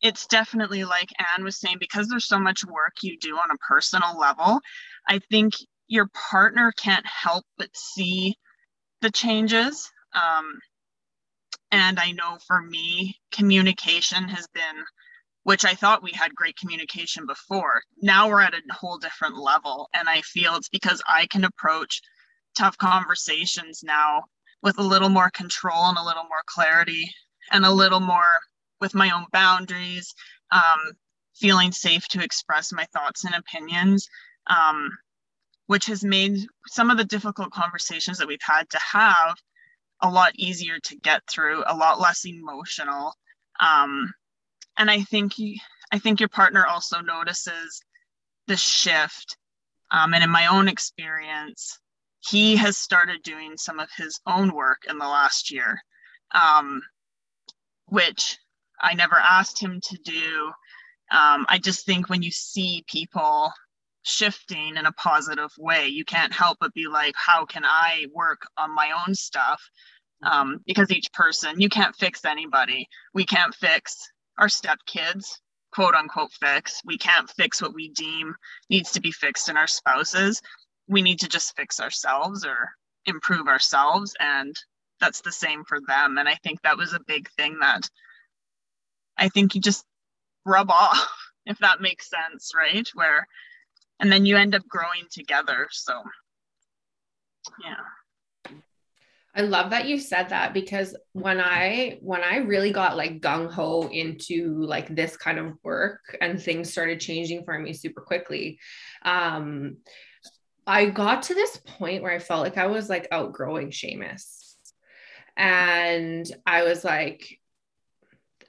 Speaker 4: it's definitely like Anne was saying, because there's so much work you do on a personal level. I think your partner can't help but see the changes. Um, and I know for me, communication has been, which I thought we had great communication before. Now we're at a whole different level. And I feel it's because I can approach tough conversations now with a little more control and a little more clarity and a little more with my own boundaries, um, feeling safe to express my thoughts and opinions, um, which has made some of the difficult conversations that we've had to have a lot easier to get through, a lot less emotional. Um, and I think I think your partner also notices the shift. Um, and in my own experience, he has started doing some of his own work in the last year, um, which I never asked him to do. Um, I just think when you see people shifting in a positive way, you can't help but be like, how can I work on my own stuff? Um, because each person, you can't fix anybody. We can't fix our stepkids, quote unquote, fix. We can't fix what we deem needs to be fixed in our spouses. We need to just fix ourselves or improve ourselves. And that's the same for them. And I think that was a big thing that I think you just rub off, if that makes sense, right? Where, and then you end up growing together. So, yeah.
Speaker 3: I love that you said that because when I when I really got like gung ho into like this kind of work and things started changing for me super quickly, um, I got to this point where I felt like I was like outgrowing Seamus, and I was like,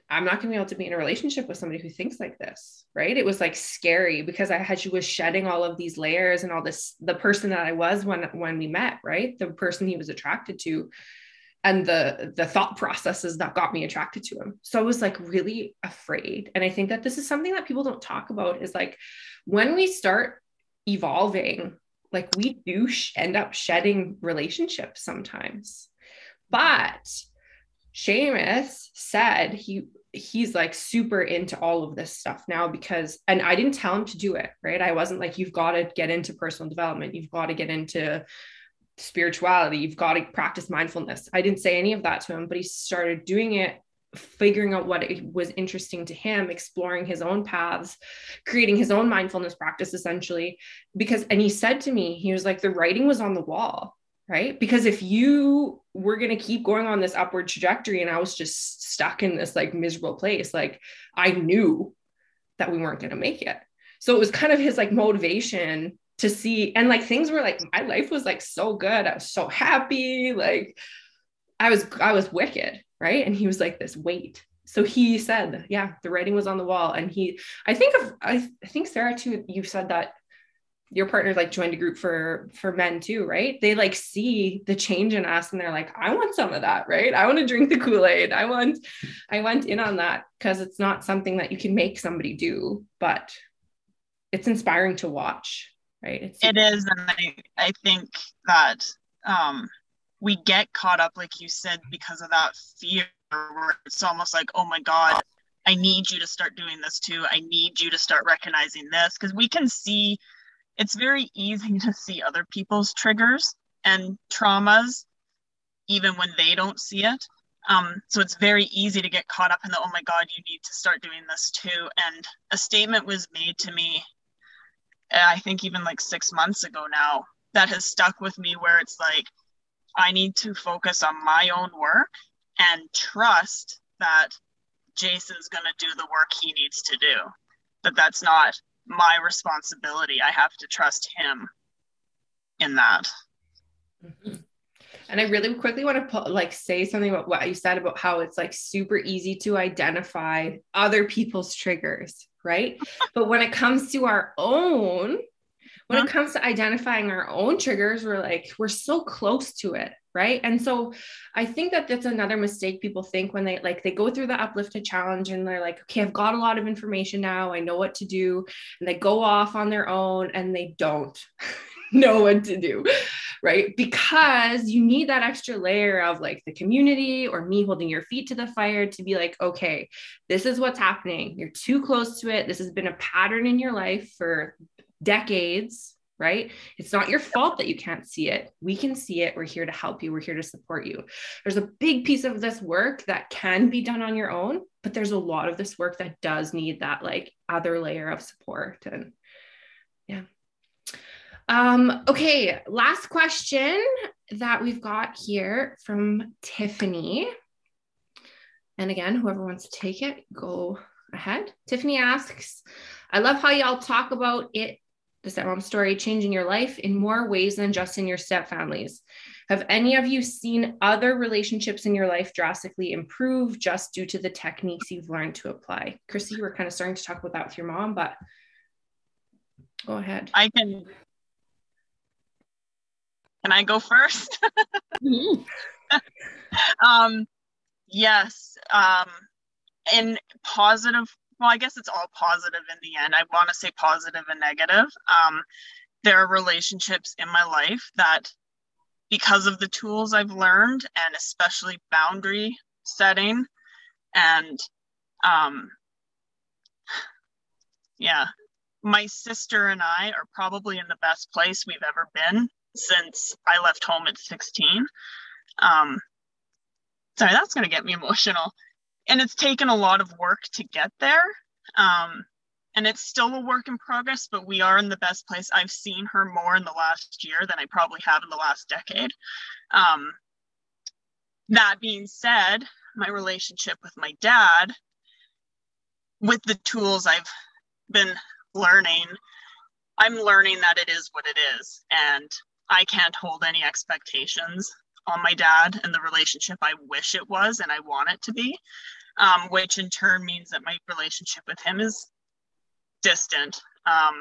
Speaker 3: I'm not going to be able to be in a relationship with somebody who thinks like this, right? It was like scary because I had she was shedding all of these layers and all this the person that I was when when we met, right? The person he was attracted to and the the thought processes that got me attracted to him. So I was like really afraid. And I think that this is something that people don't talk about is like when we start evolving, like we do sh- end up shedding relationships sometimes. But Seamus said he he's like super into all of this stuff now because and I didn't tell him to do it, right? I wasn't like you've got to get into personal development, you've got to get into spirituality, you've got to practice mindfulness. I didn't say any of that to him, but he started doing it figuring out what it was interesting to him exploring his own paths creating his own mindfulness practice essentially because and he said to me he was like the writing was on the wall right? Because if you were going to keep going on this upward trajectory and I was just stuck in this like miserable place, like I knew that we weren't going to make it. So it was kind of his like motivation to see and like things were like my life was like so good. I was so happy, like I was I was wicked, right? And he was like this weight. So he said, yeah, the writing was on the wall and he I think of I, I think Sarah too you said that your partner like joined a group for for men too right? They like see the change in us and they're like i want some of that right? I want to drink the kool-aid. I want i went in on that because it's not something that you can make somebody do but it's inspiring to watch right? It's
Speaker 4: it is and i i think that um we get caught up like you said because of that fear where it's almost like oh my god I need you to start doing this too. I need you to start recognizing this because we can see it's very easy to see other people's triggers and traumas even when they don't see it um, so it's very easy to get caught up in the oh my god you need to start doing this too and a statement was made to me uh, i think even like six months ago now that has stuck with me where it's like i need to focus on my own work and trust that Jason's going to do the work he needs to do. That that's not my responsibility. I have to trust him in that.
Speaker 3: Mm-hmm. And I really quickly want to put, like say something about what you said about how it's like super easy to identify other people's triggers, right? but when it comes to our own, when it comes to identifying our own triggers, we're like, we're so close to it. Right. And so I think that that's another mistake people think when they like they go through the uplifted challenge and they're like, okay, I've got a lot of information now. I know what to do. And they go off on their own and they don't know what to do. Right. Because you need that extra layer of like the community or me holding your feet to the fire to be like, okay, this is what's happening. You're too close to it. This has been a pattern in your life for decades, right? It's not your fault that you can't see it. We can see it. We're here to help you. We're here to support you. There's a big piece of this work that can be done on your own, but there's a lot of this work that does need that like other layer of support and yeah. Um, okay, last question that we've got here from Tiffany. And again, whoever wants to take it, go ahead. Tiffany asks, I love how y'all talk about it the stepmom story changing your life in more ways than just in your step families. Have any of you seen other relationships in your life drastically improve just due to the techniques you've learned to apply? Chrissy, you were kind of starting to talk about that with your mom, but go ahead.
Speaker 4: I can. Can I go 1st mm-hmm. um, yes. Um, in positive well, I guess it's all positive in the end. I want to say positive and negative. Um, there are relationships in my life that, because of the tools I've learned, and especially boundary setting, and um, yeah, my sister and I are probably in the best place we've ever been since I left home at 16. Um, sorry, that's going to get me emotional and it's taken a lot of work to get there. Um, and it's still a work in progress, but we are in the best place. I've seen her more in the last year than I probably have in the last decade. Um, that being said, my relationship with my dad, with the tools I've been learning, I'm learning that it is what it is. And I can't hold any expectations on my dad and the relationship I wish it was and I want it to be um, which in turn means that my relationship with him is distant um,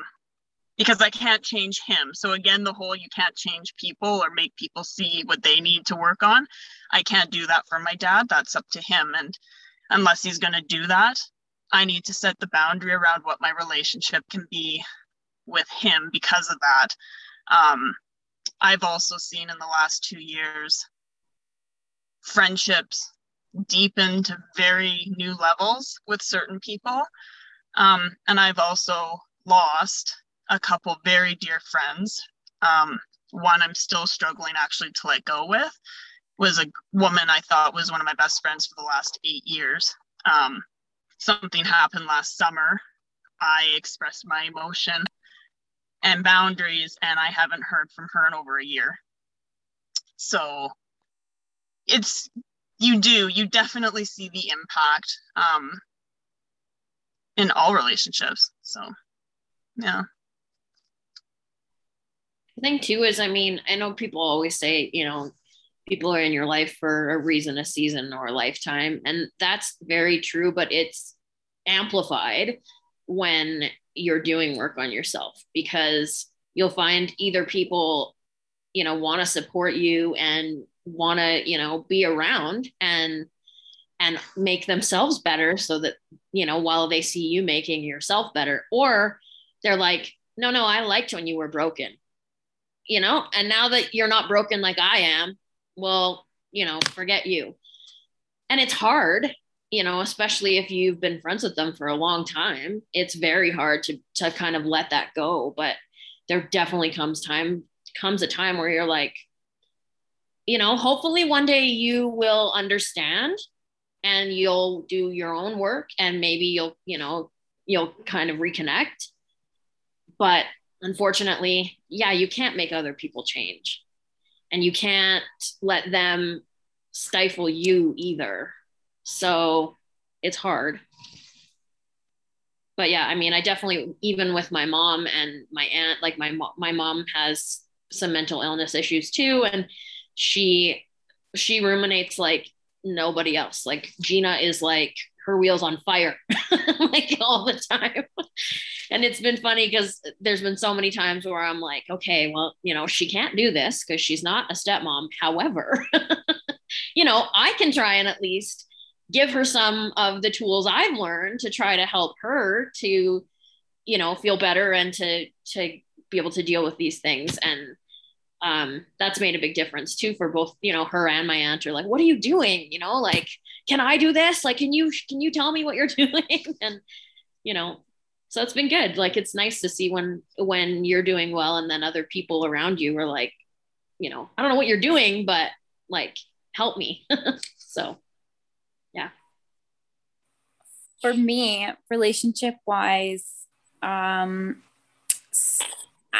Speaker 4: because I can't change him. So, again, the whole you can't change people or make people see what they need to work on. I can't do that for my dad. That's up to him. And unless he's going to do that, I need to set the boundary around what my relationship can be with him because of that. Um, I've also seen in the last two years friendships deepen to very new levels with certain people. Um, and I've also lost a couple very dear friends. Um, one I'm still struggling actually to let go with was a woman I thought was one of my best friends for the last eight years. Um, something happened last summer. I expressed my emotion and boundaries, and I haven't heard from her in over a year. So it's you do. You definitely see the impact um in all relationships. So yeah.
Speaker 1: The thing too is i mean i know people always say you know people are in your life for a reason a season or a lifetime and that's very true but it's amplified when you're doing work on yourself because you'll find either people you know want to support you and want to you know be around and and make themselves better so that you know while they see you making yourself better or they're like no no i liked when you were broken. You know and now that you're not broken like i am well you know forget you. And it's hard you know especially if you've been friends with them for a long time. It's very hard to to kind of let that go but there definitely comes time comes a time where you're like you know, hopefully one day you will understand and you'll do your own work and maybe you'll, you know, you'll kind of reconnect. But unfortunately, yeah, you can't make other people change and you can't let them stifle you either. So it's hard. But yeah, I mean, I definitely even with my mom and my aunt, like my my mom has some mental illness issues too and she she ruminates like nobody else. Like Gina is like her wheels on fire like all the time. and it's been funny because there's been so many times where I'm like, okay, well, you know, she can't do this because she's not a stepmom. However, you know, I can try and at least give her some of the tools I've learned to try to help her to, you know, feel better and to to be able to deal with these things. And um, that's made a big difference too for both you know her and my aunt are like what are you doing? You know like can i do this? Like can you can you tell me what you're doing? And you know so it's been good. Like it's nice to see when when you're doing well and then other people around you are like you know i don't know what you're doing but like help me. So yeah.
Speaker 5: For me relationship wise um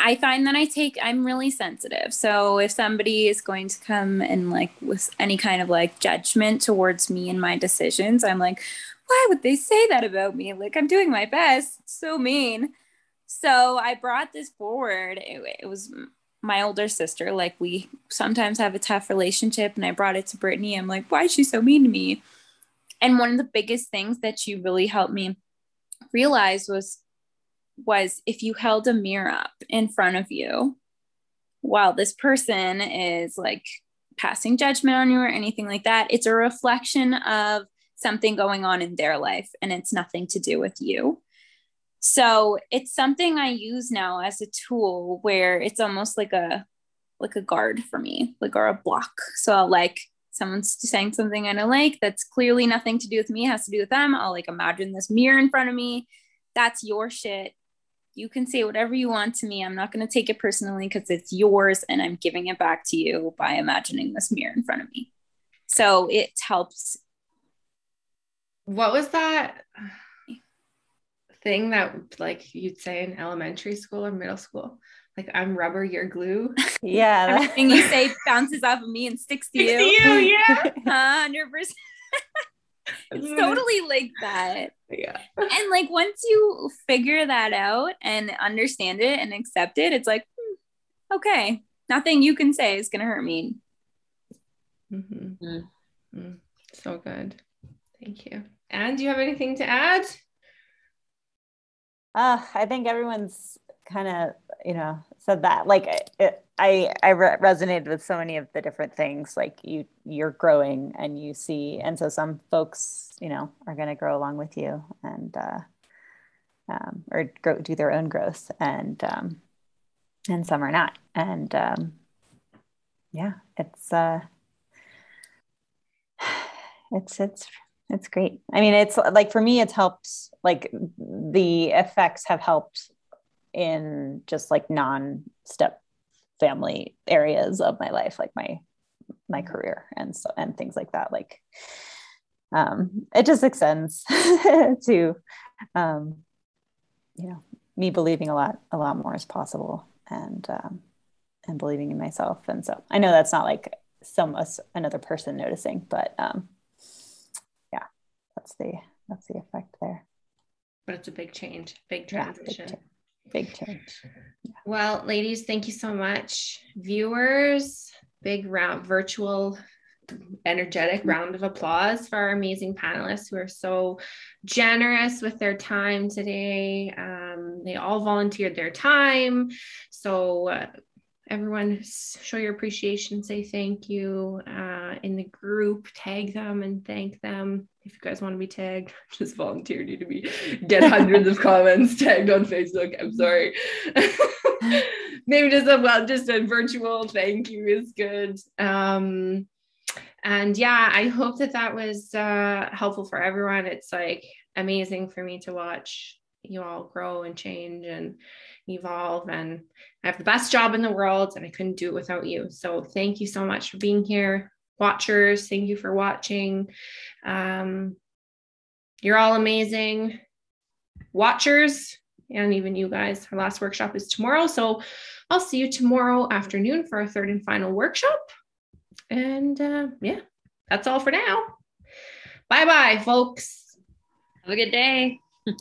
Speaker 5: I find that I take, I'm really sensitive. So if somebody is going to come and like with any kind of like judgment towards me and my decisions, I'm like, why would they say that about me? Like I'm doing my best. So mean. So I brought this forward. It, it was my older sister. Like we sometimes have a tough relationship, and I brought it to Brittany. I'm like, why is she so mean to me? And one of the biggest things that she really helped me realize was was if you held a mirror up in front of you while this person is like passing judgment on you or anything like that, it's a reflection of something going on in their life and it's nothing to do with you. So it's something I use now as a tool where it's almost like a like a guard for me, like or a block. So I'll like someone's saying something I don't like that's clearly nothing to do with me, has to do with them. I'll like imagine this mirror in front of me. That's your shit you can say whatever you want to me. I'm not going to take it personally because it's yours and I'm giving it back to you by imagining this mirror in front of me. So it helps.
Speaker 3: What was that thing that like you'd say in elementary school or middle school? Like I'm rubber, you're glue.
Speaker 6: Yeah.
Speaker 5: Everything you say bounces off of me and sticks to
Speaker 3: Sticks
Speaker 5: you.
Speaker 3: to you, yeah.
Speaker 5: Hundred percent. It's totally like that.
Speaker 3: Yeah.
Speaker 5: and like once you figure that out and understand it and accept it it's like hmm, okay nothing you can say is going to hurt me
Speaker 3: Mhm.
Speaker 1: Mm.
Speaker 3: Mm. So good. Thank you. And do you have anything to add?
Speaker 6: Uh, I think everyone's kind of, you know, said that. Like, it, I I re- resonated with so many of the different things. Like you, you're growing, and you see, and so some folks, you know, are going to grow along with you, and uh, um, or grow, do their own growth, and um, and some are not, and um, yeah, it's uh, it's it's it's great. I mean, it's like for me, it's helped. Like the effects have helped in just like non-step family areas of my life, like my my career and so and things like that. Like um, it just extends to um, you know me believing a lot a lot more is possible and um, and believing in myself. And so I know that's not like some us another person noticing, but um, yeah, that's the that's the effect there.
Speaker 3: But it's a big change, big
Speaker 6: Yeah, big
Speaker 3: transition.
Speaker 6: change. Big change.
Speaker 3: Well, ladies, thank you so much. Viewers, big round virtual energetic round of applause for our amazing panelists who are so generous with their time today. Um, they all volunteered their time. So, uh, everyone, show your appreciation, say thank you uh, in the group, tag them and thank them. If you guys want to be tagged, just volunteer you to be get hundreds of comments tagged on Facebook. I'm sorry. Maybe just a well, just a virtual thank you is good. Um, and yeah, I hope that that was uh, helpful for everyone. It's like amazing for me to watch you all grow and change and evolve. And I have the best job in the world, and I couldn't do it without you. So thank you so much for being here, watchers. Thank you for watching. Um, you're all amazing watchers and even you guys. Our last workshop is tomorrow. So I'll see you tomorrow afternoon for our third and final workshop. And uh, yeah, that's all for now. Bye bye, folks.
Speaker 1: Have a good day.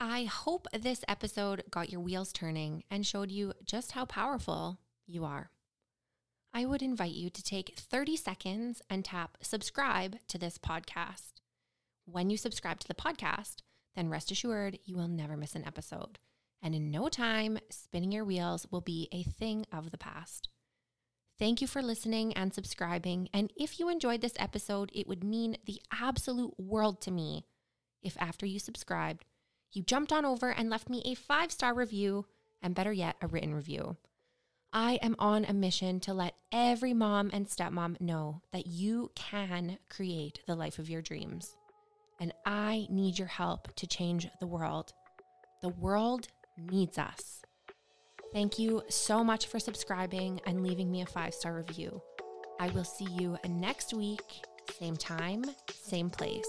Speaker 2: I hope this episode got your wheels turning and showed you just how powerful you are. I would invite you to take 30 seconds and tap subscribe to this podcast. When you subscribe to the podcast, then rest assured you will never miss an episode. And in no time, spinning your wheels will be a thing of the past. Thank you for listening and subscribing. And if you enjoyed this episode, it would mean the absolute world to me if after you subscribed, you jumped on over and left me a five star review, and better yet, a written review. I am on a mission to let every mom and stepmom know that you can create the life of your dreams. And I need your help to change the world. The world needs us. Thank you so much for subscribing and leaving me a five star review. I will see you next week, same time, same place.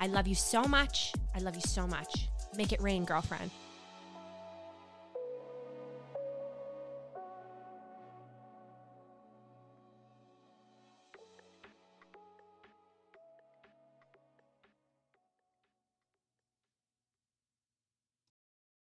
Speaker 2: I love you so much. I love you so much. Make it rain, girlfriend.